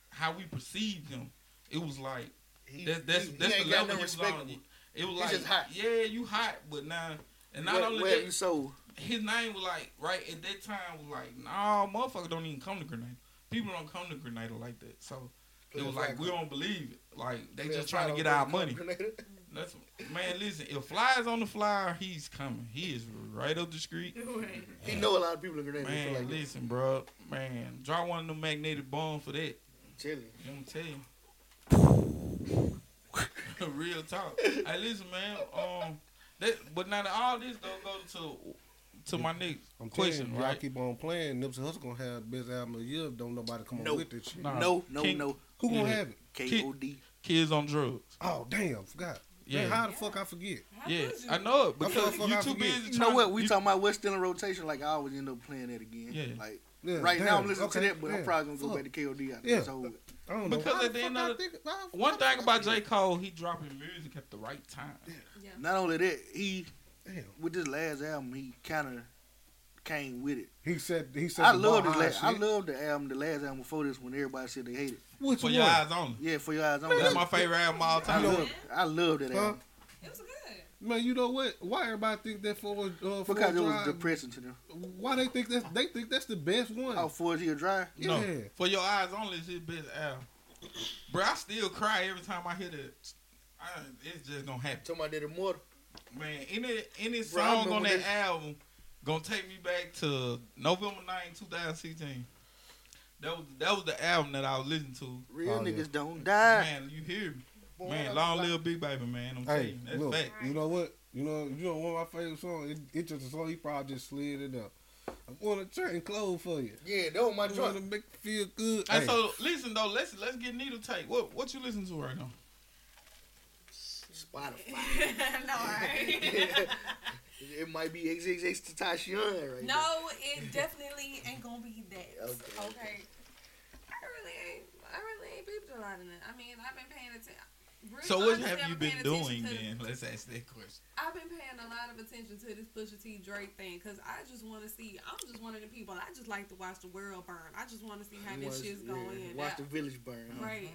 how we perceived him, it was like He, that's that's he, that's he the level no he was on. It was He's like just hot. yeah, you hot, but now and not Where, only where that, you sold. his name was like right at that time was like nah, motherfucker don't even come to Grenada. People don't come to Grenada like that. So it was like we don't believe it. Like they just trying to get our money. That's man. Listen, if flies on the flyer, he's coming. He is right up the street. Right. He know a lot of people in Grenada. Man, feel like that. listen, bro. Man, draw one of them magnetic bombs for that. Tell. I'm tell you. Real talk. hey, listen, man. Um, that, but now that all this though goes to to my next I'm question, telling you, y'all right? keep on playing. Nipsey Hussle gonna have the best album of the year. Don't nobody come No. on with this shit. Nah, No, no, King- no. Who gonna Yeah. have it? K O D. Kids on drugs. Oh damn, forgot. Yeah. Man, how the fuck I forget? How Yeah, you? I know it I because feel- you I too forget. busy. You know what? We you- talking about what's still in rotation. Like I always end up playing that again. Yeah. Like Yeah, right now I'm listening okay, to that, but I'm probably gonna go Fuck. back to K O D after Yeah. it's over. I don't know. Because at the end of the- One thing about J Cole, he dropping music at the right time. Yeah. Not only that, he Damn. with this last album, he kind of came with it. He said he said I love bar this. Last, I love the album, the last album before this, when everybody said they hated. Which For one? your eyes only. Yeah, for your eyes on. That's my favorite album all I time. know. love, I love that Huh? album It was good. Man, you know what? Why everybody think that for uh, for because it was depressing to them. Why they think that they think that's the best one? Oh, Forest Hill Drive. No, for your eyes only is his best album. Bro, I still cry every time I hear that. I, it's just gonna happen. Talking about that immortal. Man, any any Bro, song on remember that album gonna take me back to November 9, 2016. That was that was the album that I was listening to. Real Oh, yeah. niggas don't die. Man, you hear me? Boy, Man, that's long like- live Big Baby, man. I'm telling Hey, you, that's look, fact. you know what? You know, you know one of my favorite songs. It, it's just a song he probably just slid it up. I want to turn clothes for you. Yeah, that was my I want joint. to make you feel good. Hey, Hey, so listen though, let's let's get Needle take. What what you listen to right now? Spotify. no, right? it might be XXX Tentacion right now. no, it definitely ain't gonna be that. Okay. Okay. I really ain't. I really ain't peeped a lot in it. I mean, I've been paying attention. Really So what have you been been paying attention doing to the- then? Let's ask that question. I've been paying a lot of attention to this Pusha T Drake thing because I just want to see. I'm just one of the people. I just like to watch the world burn. I just want to see how You this wanna- shit's yeah, going. Watch down. the village burn. Huh? Right.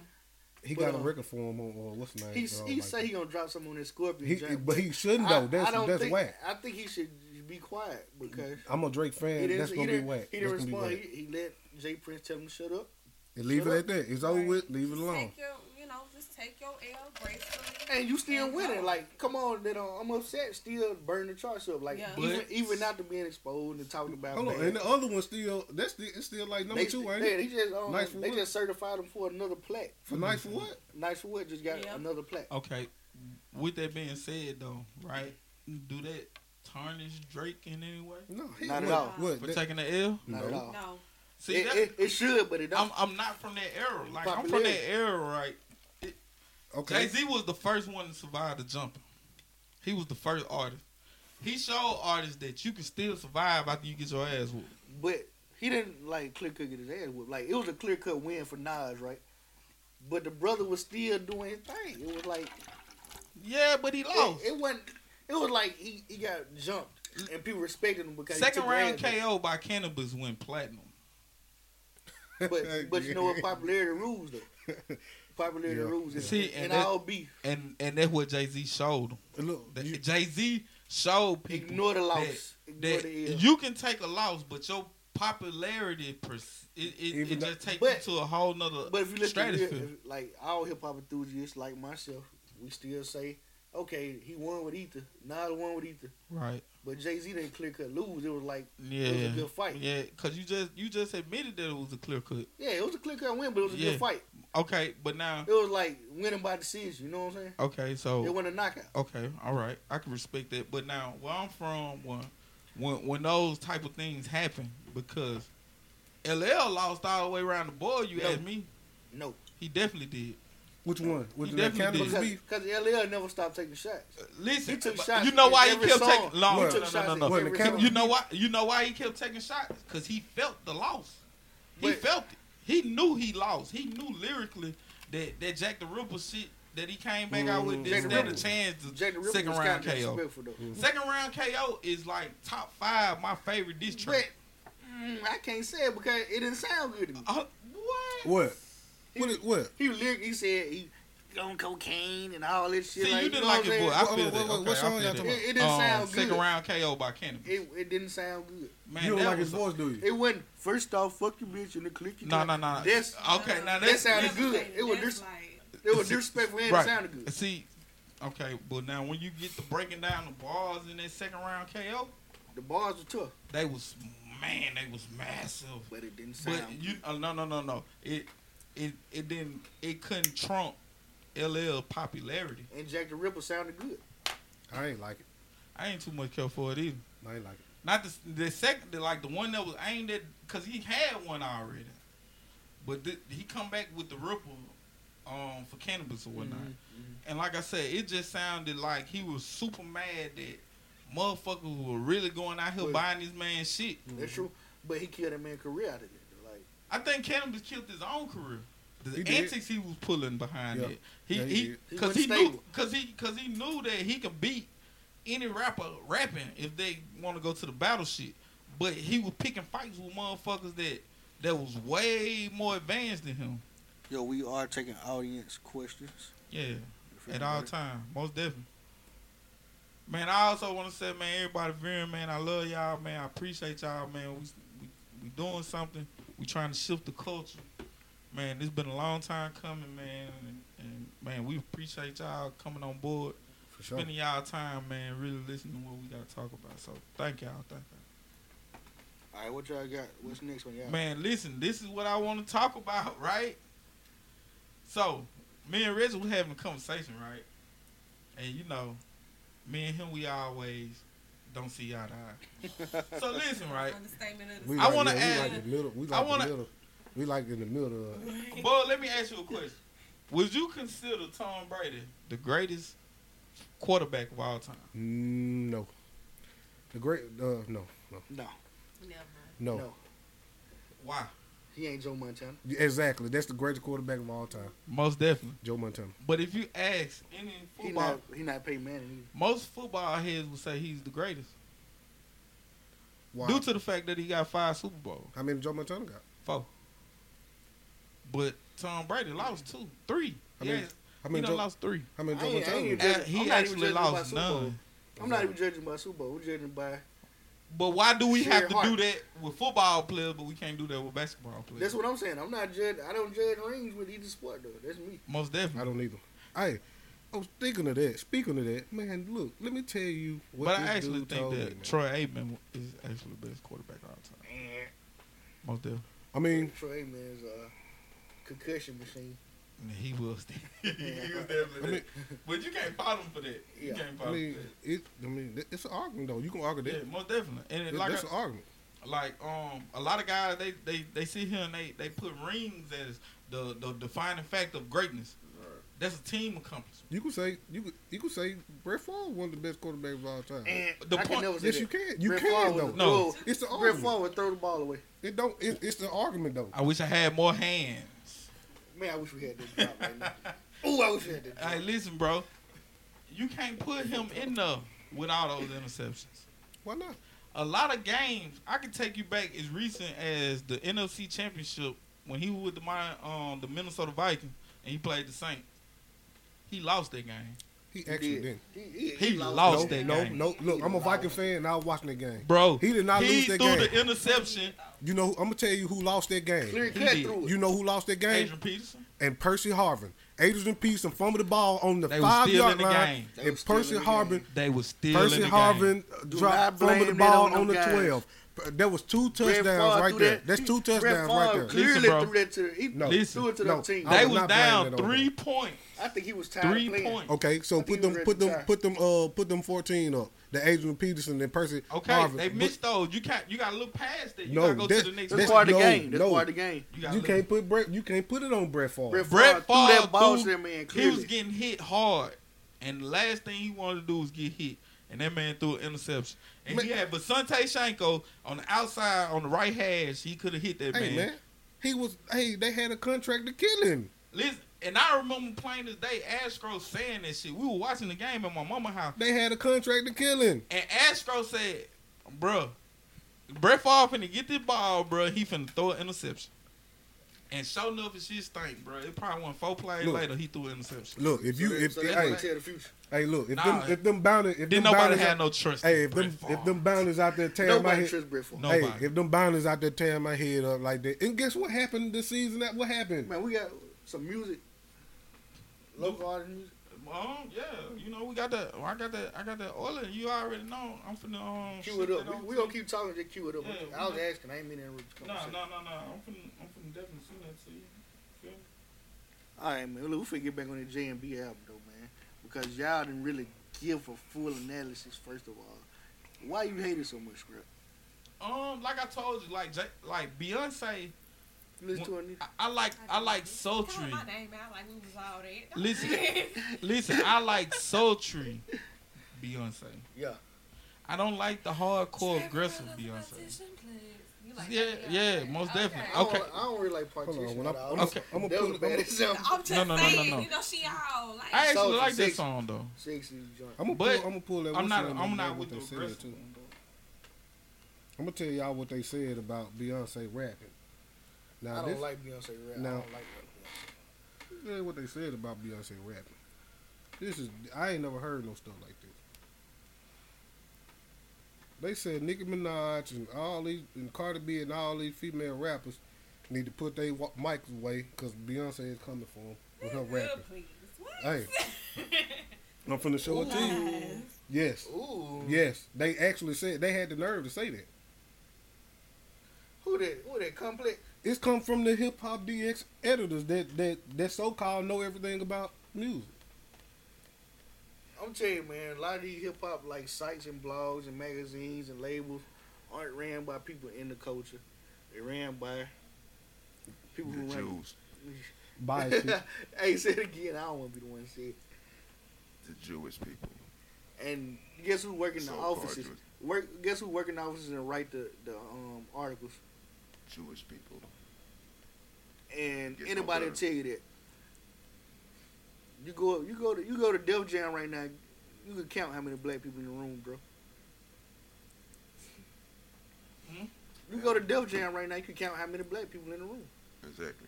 He but, got a uh, record for him on uh, what's the name? He Uh, he like- say he gonna drop something on that Scorpion. he, joint. but he shouldn't I- though. That's I don't that's think, whack. I think he should be quiet because I'm a Drake fan. That's he gonna be didn't, whack. He didn't gonna respond. He, he let J. Prince tell him to shut up. And leave Shut it up. at that. It's over Right. with. Leave it Just alone. Take your, you know, just take your L gracefully. And you still And winning. go. Like, come on, that uh, I'm upset. Still burn the charts up. Like, Yeah. even But- even after being exposed and talking about. Hold on, and the other one still that's still, it's still like number they, two, ain't they, it? they just um, Nice for they what? just certified him for another plaque. For nice for what? Nice for what? Just got Yeah. another plaque. Okay. With that being said though, right? Do that tarnish Drake in any way? No, he, Not at all. What? For That- taking the L? Not no. at all. No. See It, that, it, it should, but it don't. I'm I'm not from that era. Like I'm from that era, right? Okay. Jay Z was the first one to survive the jumping. He was the first artist. He showed artists that you can still survive after you get your ass whooped. But he didn't like clear cut get his ass whooped. Like it was a clear cut win for Nas, right? But the brother was still doing his thing. It was like Yeah, but he lost. it, it wasn't. It was like he, he got jumped and people respected him because he Second took round ass whooped. KO by Canibus went platinum. But but you know what popularity rules though. Popularity Yeah. rules is See, in and that- all beef. And and that's what Jay Z showed him. Look, Jay Z showed people Ignore the that- loss. Ignore that the L. you can take a loss, but your popularity pers- it, it, it though- just takes but- you to a whole nother But if you listen to real, stratosphere. if, like all hip hop enthusiasts like myself, we still say, okay, he won with Ether. the one with Ether. Right. But Jay Z didn't clear cut lose. It was like Yeah. it was a good fight. Yeah, cause you just you just admitted that it was a clear cut. Yeah, it was a clear cut win, but it was a Yeah. good fight. Okay, but now It was like winning by decision. You know what I'm saying? okay, so It wasn't a knockout. okay, all right, I can respect that. But now where I'm from, when when when those type of things happen, because LL lost all the way around the board. You No. ask me, No, he definitely did. Which one? Which He that definitely Canibus did. beef? because LL never stopped taking shots. Uh, Listen, He took but shots you know why he kept song. taking no, He no, took no, shots no, in no, What, every the You know why? You know why he kept taking shots? Cause he felt the loss. He But- felt it. He knew he lost. He knew lyrically that that Jack the Ripper shit that he came back out with didn't Jack the stand a chance to Jack the Ripper second round KO. disrespectful though. Second round KO is like top five my favorite diss But track. mm, I can't say it because it didn't sound good to me. Uh, what? What? What? it- What? He lyric, he said he on cocaine and all this shit. See, like, you didn't what like I'm his voice. I feel what- that. what- Okay, what song y'all talking about? It- it didn't Um, sound Second good. round KO by Canibus. It, it didn't sound good. Man, you don't like his voice, do you? It wasn't first off, fuck your bitch and the click. you No, got. no, no. That's okay. Now that that's sounded good. It was that's dis- like- it was disrespectful and Right. it sounded good. See, Okay, but now when you get to breaking down the bars in that second round KO, The bars were tough, they was man, they was massive. but it didn't sound. But you, uh, no, no, no, no. It, it, it didn't. It couldn't trump LL popularity. and Jack the Ripper sounded good. I ain't like it. I ain't too much care for it either. I ain't like it. Not the the second, the, like the one that was aimed at, cause he had one already. But th- he come back with the ripple, um, for Canibus or whatnot. Mhm, And like I said, it just sounded like he was super mad that motherfuckers were really going out here Well- buying this man's shit. That's true. But he killed that man's career out of it. Though. Like I think Canibus killed his own career. The He did. antics he was pulling behind Yeah. it. He Yeah, he he. He because he, knew because he because he knew that he could beat any rapper rapping if they want to go to the battle shit. But he was picking fights with motherfuckers that that was way more advanced than him. yo, we are taking audience questions Yeah, at all time, most definitely. Man, I also want to say, man, everybody viewing, man, I love y'all, man. I appreciate y'all, man. We we, we doing something. We trying to shift the culture. Man, it's been a long time coming, man, and, and man, we appreciate y'all coming on board, For sure. spending y'all time, man, really listening to what we got to talk about. So thank y'all, thank y'all. All right, what y'all got? What's next one, y'all? Man, listen, this is what I want to talk about, right? So, me and Reggie was having a conversation, right? And you know, me and him, we always don't see eye to eye. So listen, right? Understatement of We I like, wanna yeah, add- We like the middle. We I like wanna- the middle. We like in the middle. Of, Boy, let me ask you a question. Would you consider Tom Brady the greatest quarterback of all time? mm, no. The great. Uh, no. No. no, Never. No. no, Why? He ain't Joe Montana. Exactly. That's the greatest quarterback of all time. Most definitely. Joe Montana. But if you ask any He football, not he not Peyton Manning. Either. most football heads would say he's the greatest Wow. due to the fact that he got five Super Bowls. How many Joe Montana got? Four. But Tom Brady lost two, three. I He mean, ain't- How he done Joe, lost three. how many I Joe ain't- I Montana ain't got? judging- Uh, he I'm actually lost none. I'm not even judging by Super Bowl. We're judging by. But why do we have to heart. do that with football players, but we can't do that with basketball players? That's what I'm saying. I'm not judge. I don't judge rings with either sport though. That's me. Most definitely. I don't either. Hey, oh, I was thinking of that. Speaking of that, man, look, let me tell you what But this I actually dude think that me. Troy Aikman is actually the best quarterback of all time. Eh. Most definitely. I mean, Troy Aikman is a concussion machine. And He was. he was definitely. I mean- that. but you can't fault him for that. You Yeah. can't I fault him mean, for that. it. I mean, it's an argument though. You can argue that. Yeah, that. most definitely. And it, It- like that's I- an argument. like um a lot of guys they they they sit here and they they put rings as the the defining fact of greatness. That's a team accomplishment. You could say you could you could say Brett Favre one of the best quarterbacks of all time. And The I point- can never say yes, that. you can. You Brett can Favre though. No. no, It's the Brett argument. Favre would throw the ball away. It don't. It, it's the argument though. I wish I had more hands. Man, I wish we had this drop right now. Oh, I wish we had this drop. Hey, listen, bro. You can't put him in there with all those interceptions. Why not? A lot of games I can take you back as recent as the NFC Championship when he was with the um the Minnesota Vikings and he played the Saints. He lost that game, He He actually did. didn't. He, he, He lost, lost no, that no, game. no. No, look, He I'm a Viking lost. fan. and I was watching the game. bro. He did not he lose that game. He threw the interception. You know, I'm gonna tell you who lost that game. Clear He cut did. through it. You know who lost that game? Adrian Peterson. And Percy Harvin. Adrian Peterson fumbled the ball on the They five yard the line. They and Percy Harvin. They was still Percy in the Harvin game. Do dropped fumbled the ball on on the guys. twelve. There was two touchdowns right there. that- That's two touchdowns right Favre there. Clearly Listen, threw that to he No. Listen. threw it to No. the team. They was down three points. I think he was tired Three of playing. points. Okay, so put them, put them, put them, uh, put them fourteen up. The Adrian Peterson and Percy. Okay, Harvin. they But missed those. You can't. You got to look past it. You No, got to go that- to the next. That's That's- part of the no, game. That's no. part of the game. You, You can't put Brett. You can't put it on Brett Favre. Brett Brett Favre threw that ball threw- to that man He was getting hit hard, and the last thing he wanted to do was get hit. And that man threw an interception. And he Man. had Visanthe Shiancoe on the outside on the right hash. He could have hit that Hey man. man, he was. Hey, they had a contract to kill him. Listen, and I remember playing this day, Astro saying that shit. We were watching the game at my mama house, They had a contract to kill him. and Astro said, "Bruh, Brett Favre finna get this ball, bruh. He finna throw an interception." And sure enough, it shit stink, bro. It probably went four plays Look. later. He threw an interception. Look, if you, so if so hey, that's what tell the future. hey, look, if Nah. them, if them boundaries, if Didn't them nobody boundaries, have no trust. hey, if them, Brett if them boundaries out there tearing my Nobody head, trusts Brett Favre. No. hey, Nobody. if them boundaries out there tearing my head up like that, and guess what happened this season? That what happened? Man, we got some music, local artist music. Um, yeah, you know we got that. I got that. I got that oil. and You already know. I'm finna um. Cue it up. that We, we to gonna keep talking. Just cue it up. Yeah, I was we- asking. I ain't mean to interrupt No, no, no, no. I'm finna, I'm finna definitely send that to you. Feel me? All right, man. Look, we finna get back on the J and B album though, man, because y'all didn't really give a full analysis. First of all, why you hated so much, Scrap? Um, like I told you, like J- like Beyonce, You listen to it. I, I like I like Call sultry. my name out like we was all there. Listen. Listen, I like sultry Beyonce. Yeah. I don't like the hardcore aggressive Beyonce. position, please. You like Yeah, that yeah, Beyonce? most definitely. I don't, Okay. I don't really like partition. Hold on, when I- all. I'm Okay. I'm gonna That was pull the I'm baddest song. I'm just No, no, no, no, saying, no. you know, she all like. I actually Soulja like that Six. song though. Sexy joint. I'm gonna pull, I'm gonna pull that. I'm not. I'm of not what with they the said aggressive too. one. I'm gonna tell y'all what they said about Beyonce rapping. I don't this, like Beyonce rap. Now- I don't like rap Beyonce. yeah, what they said about Beyonce rapping. This is I ain't never heard no stuff like this. They said Nicki Minaj and all these and Cardi B and all these female rappers need to put their wa- mics away because Beyonce is coming for them with her rapping. Hey, I'm finna show it to you. Yes, Ooh. yes, they actually said they had the nerve to say that. Who did? Who that? Complex. It's come from the hip hop DX editors that that that so called know everything about music. I'm telling you, man. A lot of these hip hop like sites and blogs and magazines and labels aren't ran by people in the culture. They ran by people who The run. Jews, Biased people. hey, say it again. I don't want to be the one to say it. the Jewish people. And guess who work in the So-called offices? Jewish, Work. Guess who work in the offices and write the the um, articles? Jewish people. And Gets no anybody will tell you that. You go, you go to, you go to Def Jam right now. You can count how many black people in the room, bro. Hmm? You go to Def Jam right now. You can count how many black people in the room. Exactly.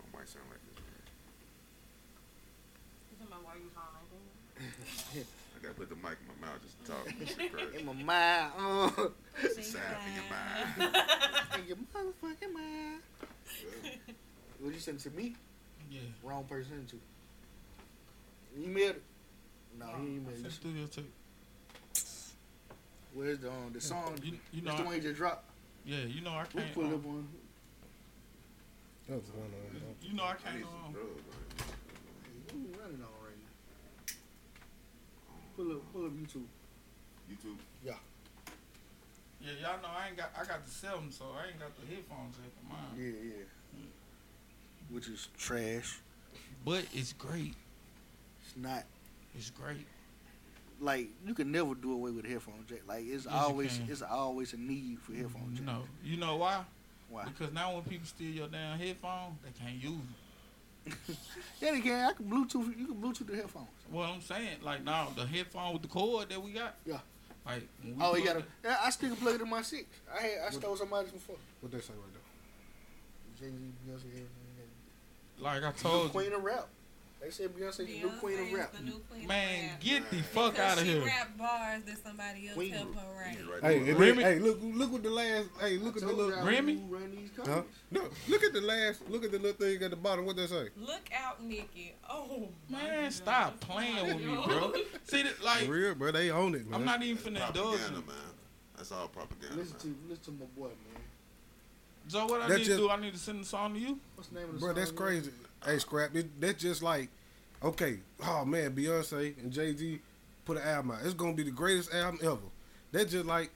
I might sound like this. You talking about why you hungry? I gotta put the mic in my mouth just to talk. Shit crazy. In my mind, uh, Sound in your mind. in your motherfucking mind. What you send to me? Yeah. Wrong person to. You emailed it? No, he I emailed sent you. studio tape. Where's the um, the song? You, you know, It's the I, one you just dropped. yeah, you know I can't. pull it um, up on. That one of you know I I can't. need some Um, drugs. you running on right now? Pull up, pull up YouTube. YouTube. yeah, Yeah, y'all know I ain't got. I got the seven, so I ain't got the headphones jack on mine. Yeah, yeah. Which is trash. But it's great. It's not It's great. like you can never do away with a headphone jack. Like it's Yes, always it's always a need for headphone You jack. know. You know why? Why? Because now when people steal your damn headphone, they can't use them. Yeah, they can. I can Bluetooth. You can Bluetooth the headphones. Well, I'm saying, like now the headphone with the cord that we got. Yeah. Like. Oh, you gotta. it- Yeah, I still can plug it in my six. I had I stole somebody's before. What they say right there? Jay Z, Beyonce, everything. Like I told you, the queen of rap. They said Beyonce the new queen of rap. the new of man, rap. get the fuck Because out of here. she rap bars that somebody else Queen help her You write. get right Hey, to it. and Remy- hey, look, look what the last. Hey, look at the little. Remy? who run these Huh? No, look at the last. Look at the little thing at the bottom. What they say? Look out, Nicki. Oh, Man, goodness. stop playing with me, bro. See that, For like real, bro. They own it, man. I'm not even finna indulge propaganda, you. man. That's all propaganda. Listen man. to listen to my boy, man. So what I That's need just- to do? I need to send the song to you. What's the name of the Bro, song? Bro, that's man? crazy. Hey, scrap. It, that's just like, okay, oh man, Beyonce and Jay Z put an album out. It's gonna be the greatest album ever. That's just like,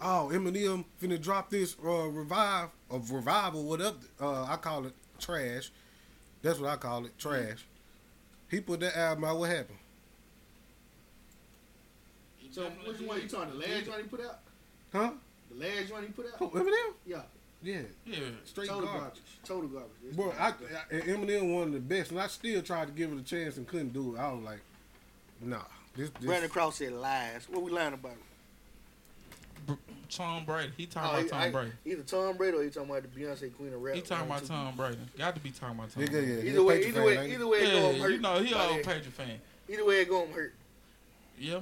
oh, Eminem finna drop this uh, revive of revival, whatever. Uh, I call it trash. That's what I call it, trash. He put that album out. What happened? So which one you talking? The last one he put out? Huh? The last one he put Who, out? Eminem? Yeah. Yeah, Yeah. straight Total garbage. garbage. Total garbage. It's Bro, I. I, Eminem one of the best, and I still tried to give it a chance and couldn't do it. I was like, nah, this, this Brandon Cross said lies. What we lying about? Tom Brady. He talking Oh, about he- Tom I- Brady. Either Tom Brady or he talking about the Beyonce Queen of Rap. He talking about. Tom Brady. Got to be talking about Tom Nigga, Brady. yeah, Either way, Patriot either fan, way, ain't he? either way, it go Yeah, hurt. you know he by an old that. Patriot fan. Either way, it go hurt. Yeah.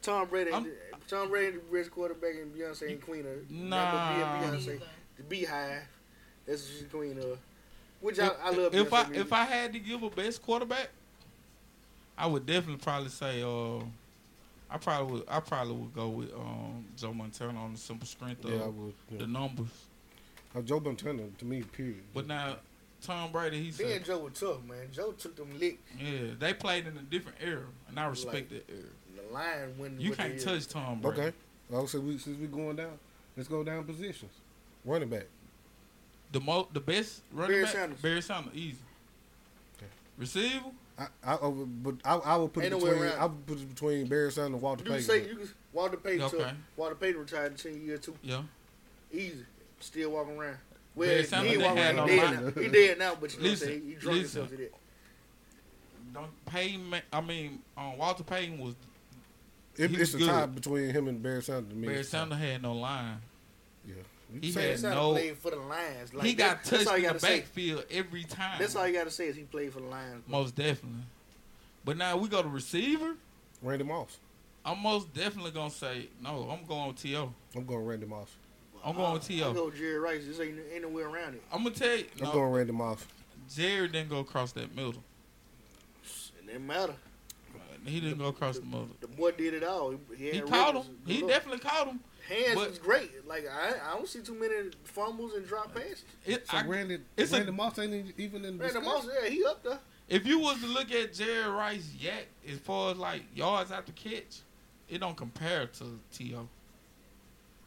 Tom Brady, I'm- Tom Brady, the best quarterback, and Beyonce and Queen of. Nah. Beyonce, the BeyHive. That's what she's Queen of. Which I, I love. If I music. if I had to give a best quarterback, I would definitely probably say uh, I probably would I probably would go with um Joe Montana on the simple strength of Yeah, I would. Yeah. the numbers. Uh, Joe Montana to me, period. But now Tom Brady, he Ben said, Joe was tough, man. Joe took them lick. yeah, they played in a different era, and I respect that era. The line when You can't touch Tom Brady. okay. Like I said, we, since we going down, let's go down positions. Running back. The mo the best running Barry back, Sanders. Barry Sanders, easy. Okay. Receiver, I, I, I would- but I, I would put Ain't it no way between. around I would put it between Barry Sanders and Walter You can Payton. say you can Walter Payton. Okay. took- Walter Payton retired in ten years too. yeah. Easy. Still walking around. Well, Barry he Sanders ain't didn't walking have around. no He dead line. now. He dead now, but you know what I'm Listen, saying? He drunk listen. himself to that. Don't Payton. ma- I mean, um, Walter Payton was It, he it's was a tie between him and Barry Sanders. to me. Barry It's a tie. Sanders had no line. Yeah. You He say had Barry it. No- played for the Lions. Like, he got that- that's touched in the backfield every time. That's all you got to say is he played for the Lions. bro. Most definitely. But now we go to receiver. Randy Moss. I'm most definitely gonna say no. I'm going with To. I'm going Randy Moss. I'm going with I T.O. go Jerry Rice. This ain't, ain't no way around it. I'm gonna tell you. I'm No, going Randy Moss. Jared didn't go across that middle. It didn't matter. He didn't go across the middle. The boy did it all. He, he, He caught him. He definitely caught him. Hands but- was great. Like I, I don't see too many fumbles and drop passes. It, So I- Randy, it's a- Randy Moss ain't even in the Randy. Moss, yeah, he up there. if you was to look at Jerry Rice yet, as far as like yards after catch, it don't compare to To.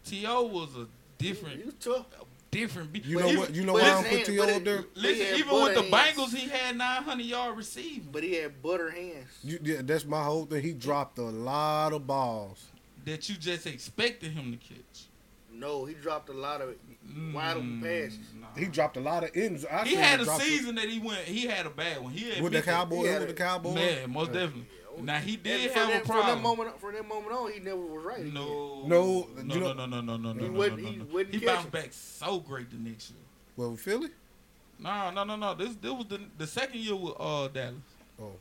To was a different, He was tough. different. Be- You know he- what? You know but why his I'm put T.O. up there? Listen, even with the butter hands. Bengals, he had 900 yard receiving But he had butter hands. You, yeah, that's my whole thing. He dropped a lot of balls. That you just expected him to catch. No, he dropped a lot of wide open Mm, passes. nah. He dropped a lot of ends. I He had him a drop some- season that he went. He had a bad one. He had with the Cowboys. With the Cowboys. Man, most Yeah. definitely. Now he did have that, a From that problem. moment, from that moment on, he never was right. No, No, no, you no, know- no, no, no, no, no, He no, wouldn't- no, he He bounced him. back so great the next year. Well, with Philly. No, no, no, no. This, this was the the second year with uh Dallas. Oh,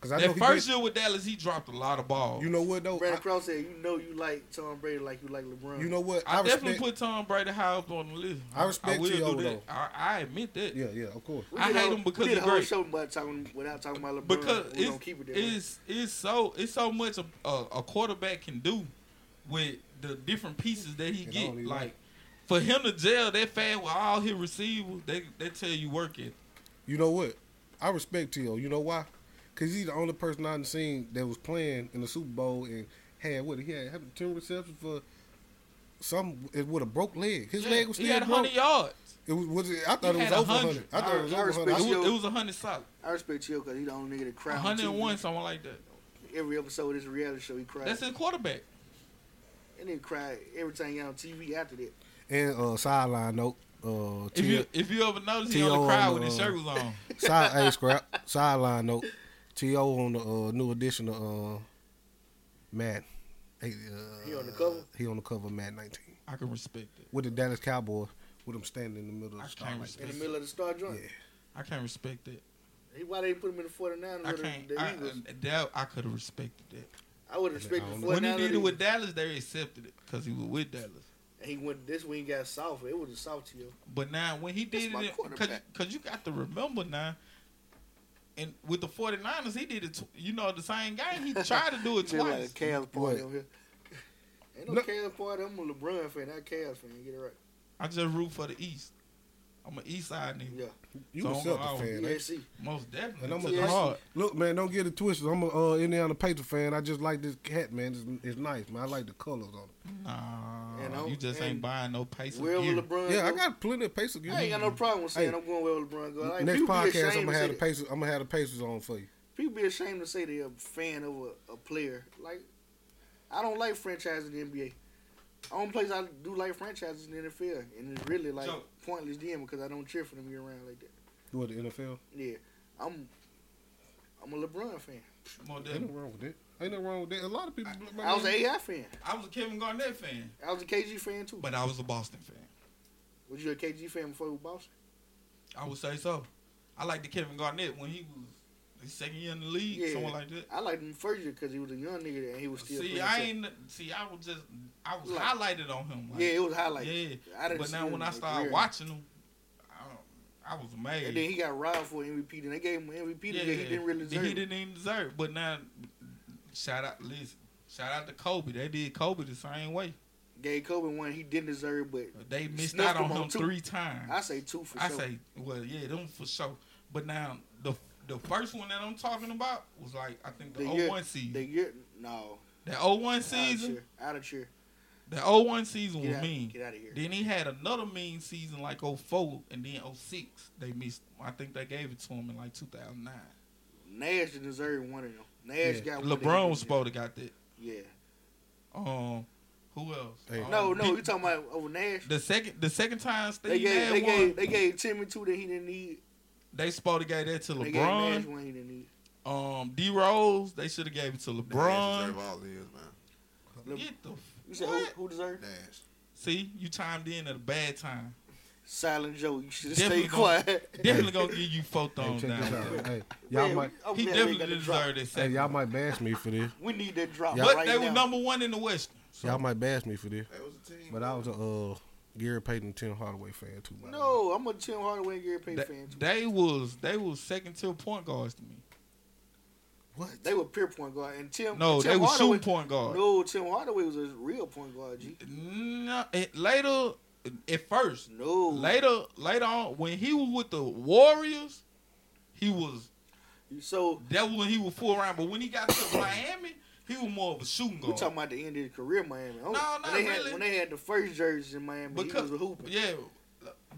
because I That he first did- year with Dallas, he dropped a lot of balls. You know what though? Brandon I, Cross said, "You know, you like Tom Brady like you like LeBron." you know what? I, I, definitely respect. put Tom Brady high up on the list. I respect will T.O. do that. though. I, I admit that. yeah, yeah, of course. We I hate him because we did he's a whole great. show about talking without talking about LeBron. because we it's don't keep it there. it's it's so it's so much a, a, a quarterback can do with the different pieces that he And get. Like right. for him to jail that fast with all his receivers, they they tell you work it. You know what? I respect T.O. You know why? Because he's the only person I've seen that was playing in the Super Bowl and had what he had, had ten receptions for some it with a broke leg. His Yeah, leg was still he still had broke. hundred yards. It was, was it, I thought He it was over 100. hundred. I thought it was I over respect hundred. you. was, it was hundred solid. I respect you because he's the only nigga that cried. on hundred and TV. one, like that. Every episode of this reality show, he cried. That's his quarterback. And then cried every time he got on TV after that. And uh, sideline note, uh, If you if you ever notice, he T.O. only cried on, when his uh, shirt was on. side hey scrap sideline note, T.O. on the uh, new edition of uh, Madden. Hey, uh, He on the cover? He on the cover of Madden 19 I can respect it. with the Dallas Cowboys with him standing in the middle of I the star can't like In the middle of the star joint. Yeah. I can't respect it. Why they put him in the 49ers I can't. the I, Eagles? that I could have respected that. I would have respected I the 49ers. When he did it with. Dallas, they accepted it because he was with Dallas. And he went this when he got soft. It was a soft to you. But now when he did my it, cause you got to remember now, and with the 49ers, he did it. Tw- you know the same game. He tried to do it Feel like a twice. Cavs party What? over here. Ain't no, No. Cavs party. I'm a LeBron fan, not Cavs fan. Get it right. I just root for the East. I'm an East Side nigga. Yeah. You So a I'm Celtics gonna- fan, ain't USC. Most definitely. And I'm a- the Yes. Look, man, don't get it twisted. I'm a uh, Indiana Pacer fan. I just like this hat, man. It's, it's nice, man. I like the colors on it. Nah, And I'm- you just ain't buying no Pacer Wherever gear. LeBron Yeah, I got plenty of Pacer gear. I ain't got no problem with saying Hey, I'm going where LeBron go. Like, Next podcast, I'm gonna have the. Pacers. I'm gonna have the Pacers on for you. People be ashamed to say they're a fan of a, a player. Like, I don't like franchises in the NBA. Only place I do like franchises in the NFL, and it's really like Joe. pointless then because I don't cheer for them year round like that. What the NFL? Yeah, I'm I'm a LeBron fan. Most Ain't definitely. nothing wrong with that. Ain't nothing wrong with that. A lot of people. I was an AI fan. I was a Kevin Garnett fan, I was a KG fan too. but I was a Boston fan. Was you a KG fan before you were Boston? I would say so. I liked the Kevin Garnett when he was his second year in the league, Yeah. someone like that. I liked him first year because he was a young nigga and he was still. See, I ain't see. I was just I was Like- highlighted on him. Like, Yeah, it was highlighted. yeah. But now when I started watching him, I, I was amazed. And then he got robbed for MVP. Then they gave him MVP that he didn't really deserve. He didn't even deserve. But now, shout out, listen, shout out to Kobe. They did Kobe the same way. Gave Kobe one he didn't deserve, but They missed out on him on him three times. I say two for I sure. I say, well, yeah, them for sure. But now the the first one that I'm talking about was like I think the, The 01 year- season. the year no the 01 out of season, cheer, out of cheer. the 01 season Get was out, mean. get out of here. Then he had another mean season like 04 and then 06. They missed. I think they gave it to him in like 2009. Nash didn't deserve one of them. Nash Yeah. got one. that he LeBron didn't was supposed to got that. Yeah. Um, who else? Hey. Um, No, no, you talking about over Nash? the second the second time Steve They gave Nash they won, gave they gave Timmy two that he didn't need. They supposed to gave that to They gave Nash LeBron. he. Um, D Rose, they should have gave it to LeBron. deserve all his, man. Le- Get the You said who, what? who deserved? Nash. See, you chimed in at a bad time. Silent Joe. You should have Definitely stayed gonna- quiet. Definitely gonna give you four Hey, thumbs check down. Hey, y'all Man, might, I'm He definitely got the drop. deserved that hey, y'all might bash me for this. We need that drop but right they now. were number one in the West. So Y'all might bash me for this. That was a team. But I was a uh, Gary Payton, and Tim Hardaway fan too. by the way. No, I'm a Tim Hardaway and Gary Payton Th- fan too. they was they was second tier point guards to me. What? They were pure point guard, and Tim. No, Tim they were Hardaway, shooting point guard. No, Tim Hardaway was a real point guard. G. No, it, later at first, No, later later on when he was with the Warriors, he was So that was when he was full around. But when he got to Miami, he was more of a shooting we guard. talking about the end of his career, Miami. Oh, No, when not they had, really. When they had the first jerseys in Miami, he was a hooper. Yeah,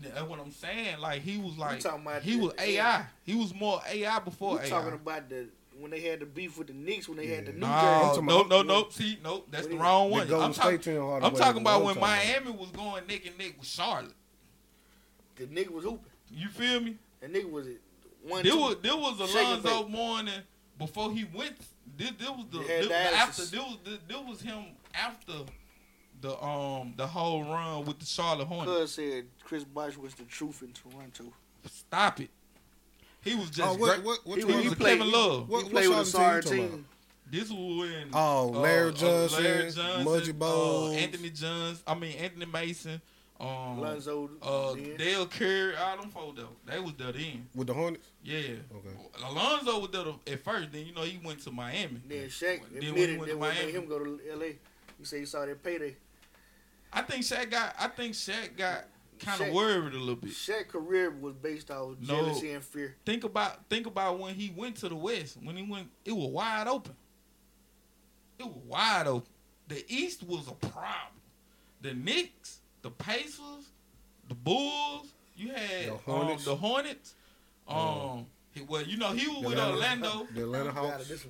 that's what I'm saying. Like he was like talking about he the- was AI. He was more AI before We AI. talking about the when they had the beef with the Knicks when they had the new no, jerseys. no, no, no. See, no, that's the wrong one. Golden I'm, State talking. Tim I'm talking is about when I'm talking Miami was going neck and neck with Charlotte. The nigga was hooping. You feel me? The nigga was it one. There two. was there was Shake Alonzo bake. Mourning before he went. This, this was the They this was dialysis. after this was this, this was him after the um the whole run with the Charlotte Hornets. Cuz said Chris Bosh was the truth in Toronto. Stop it. He was just Oh, what, what, what, He He was- was you- a played- Kevin Love. What- he played with a what sorry Charlotte team team. This was when Oh, uh, Larry uh, Johnson, Larry Johnson, Muggsy Bogues. uh, Anthony Johnson. I mean Anthony Mason, um, Lonzo. uh, then. Dell Curry. All them folks though. They was there then. with the Hornets? Yeah. Okay. Alonzo was there at first. Then you know he went to Miami. Then Shaq Then when he went that to what made Miami. him go to L.A. He said he saw that payday. I think Shaq got. I think Shaq got kind of worried a little bit. Shaq's career was based off No. jealousy and fear. Think about think about when he went to the West. When he went, it was wide open. It was wide open. The East was a problem. The Knicks, the Pacers, the Bulls. You had The um, Hornets. the Hornets. Um, Um, he, well, you know he was with Atlanta- Orlando. The Atlanta I'm proud of Hawks. this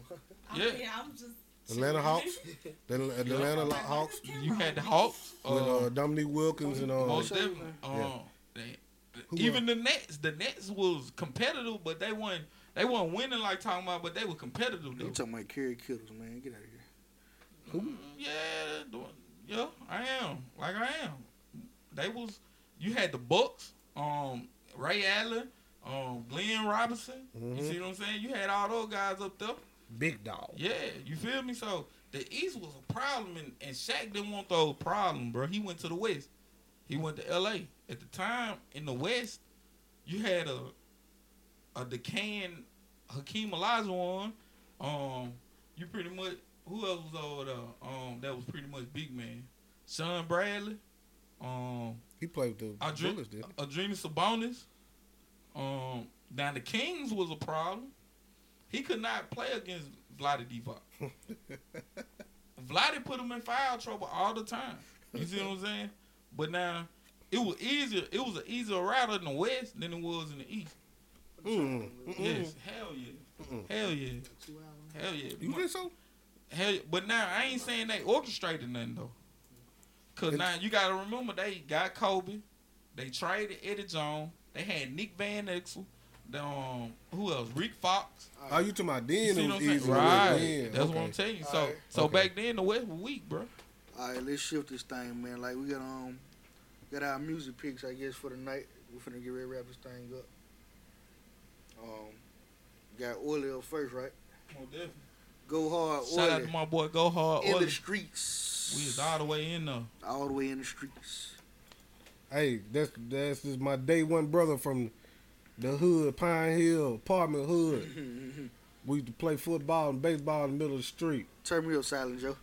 Yeah. yeah. I'm just. Atlanta Hawks. The, the Atlanta Hawks You had the Hawks. with uh, uh, Dominique Wilkins and uh, Most definitely. Um, Yeah. they- Who even the Nets, the Nets was competitive, but they weren't. They weren't winning like talking about, but they were competitive. You Though. talking about Kerry Kittles, man? Get out of here. Mm, yeah, doing- yeah, I am. Like I am. They was. You had the Bucks, um, Ray Allen, um, Glenn Robinson. You Mhm. see what I'm saying? You had all those guys up there. Big Dog. Yeah, you feel me? So the East was a problem, and, and Shaq didn't want those problems, bro. He went to the West. He went to L.A. At the time in the West, you had a a decaying Hakeem Olajuwon. Um, you pretty much who else was over there? Um, that was pretty much big man. Shawn Bradley. Um, He played with the Adri- Bullets, didn't Adrena Sabonis. Um, now the Kings was a problem. He could not play against Vlade Divac. Vlade put him in foul trouble all the time. You see what I'm saying? But now it was easier. It was an easier route in the West than it was in the East. he? Mm, mm-mm. Yes, hell yeah, Mm-mm. hell yeah, hell yeah. You think so? Hell, yeah. but now I ain't saying they orchestrated nothing though. Cause And- now you gotta remember they got Kobe, they traded Eddie Jones, they had Nick Van Exel, the, um, who else? Rick Fox. Oh, you talking about You then? see what was I'm easy. Right. Then. That's okay. what I'm telling you. So Alright. so Okay. back then the West was weak, bro. All right, let's shift this thing, man. Like we got um, got our music picks, I guess, for the night. We're finna get ready to wrap this thing up. Um, got Oily up first, right? Go hard, Shout out to my boy Go Hard. In Oily. the streets. We was all the way in there. all the way in the streets. Hey, that's that's just my day one brother from the hood, Pine Hill, apartment hood. we used to play football and baseball in the middle of the street. Turn me up, Silent Joe.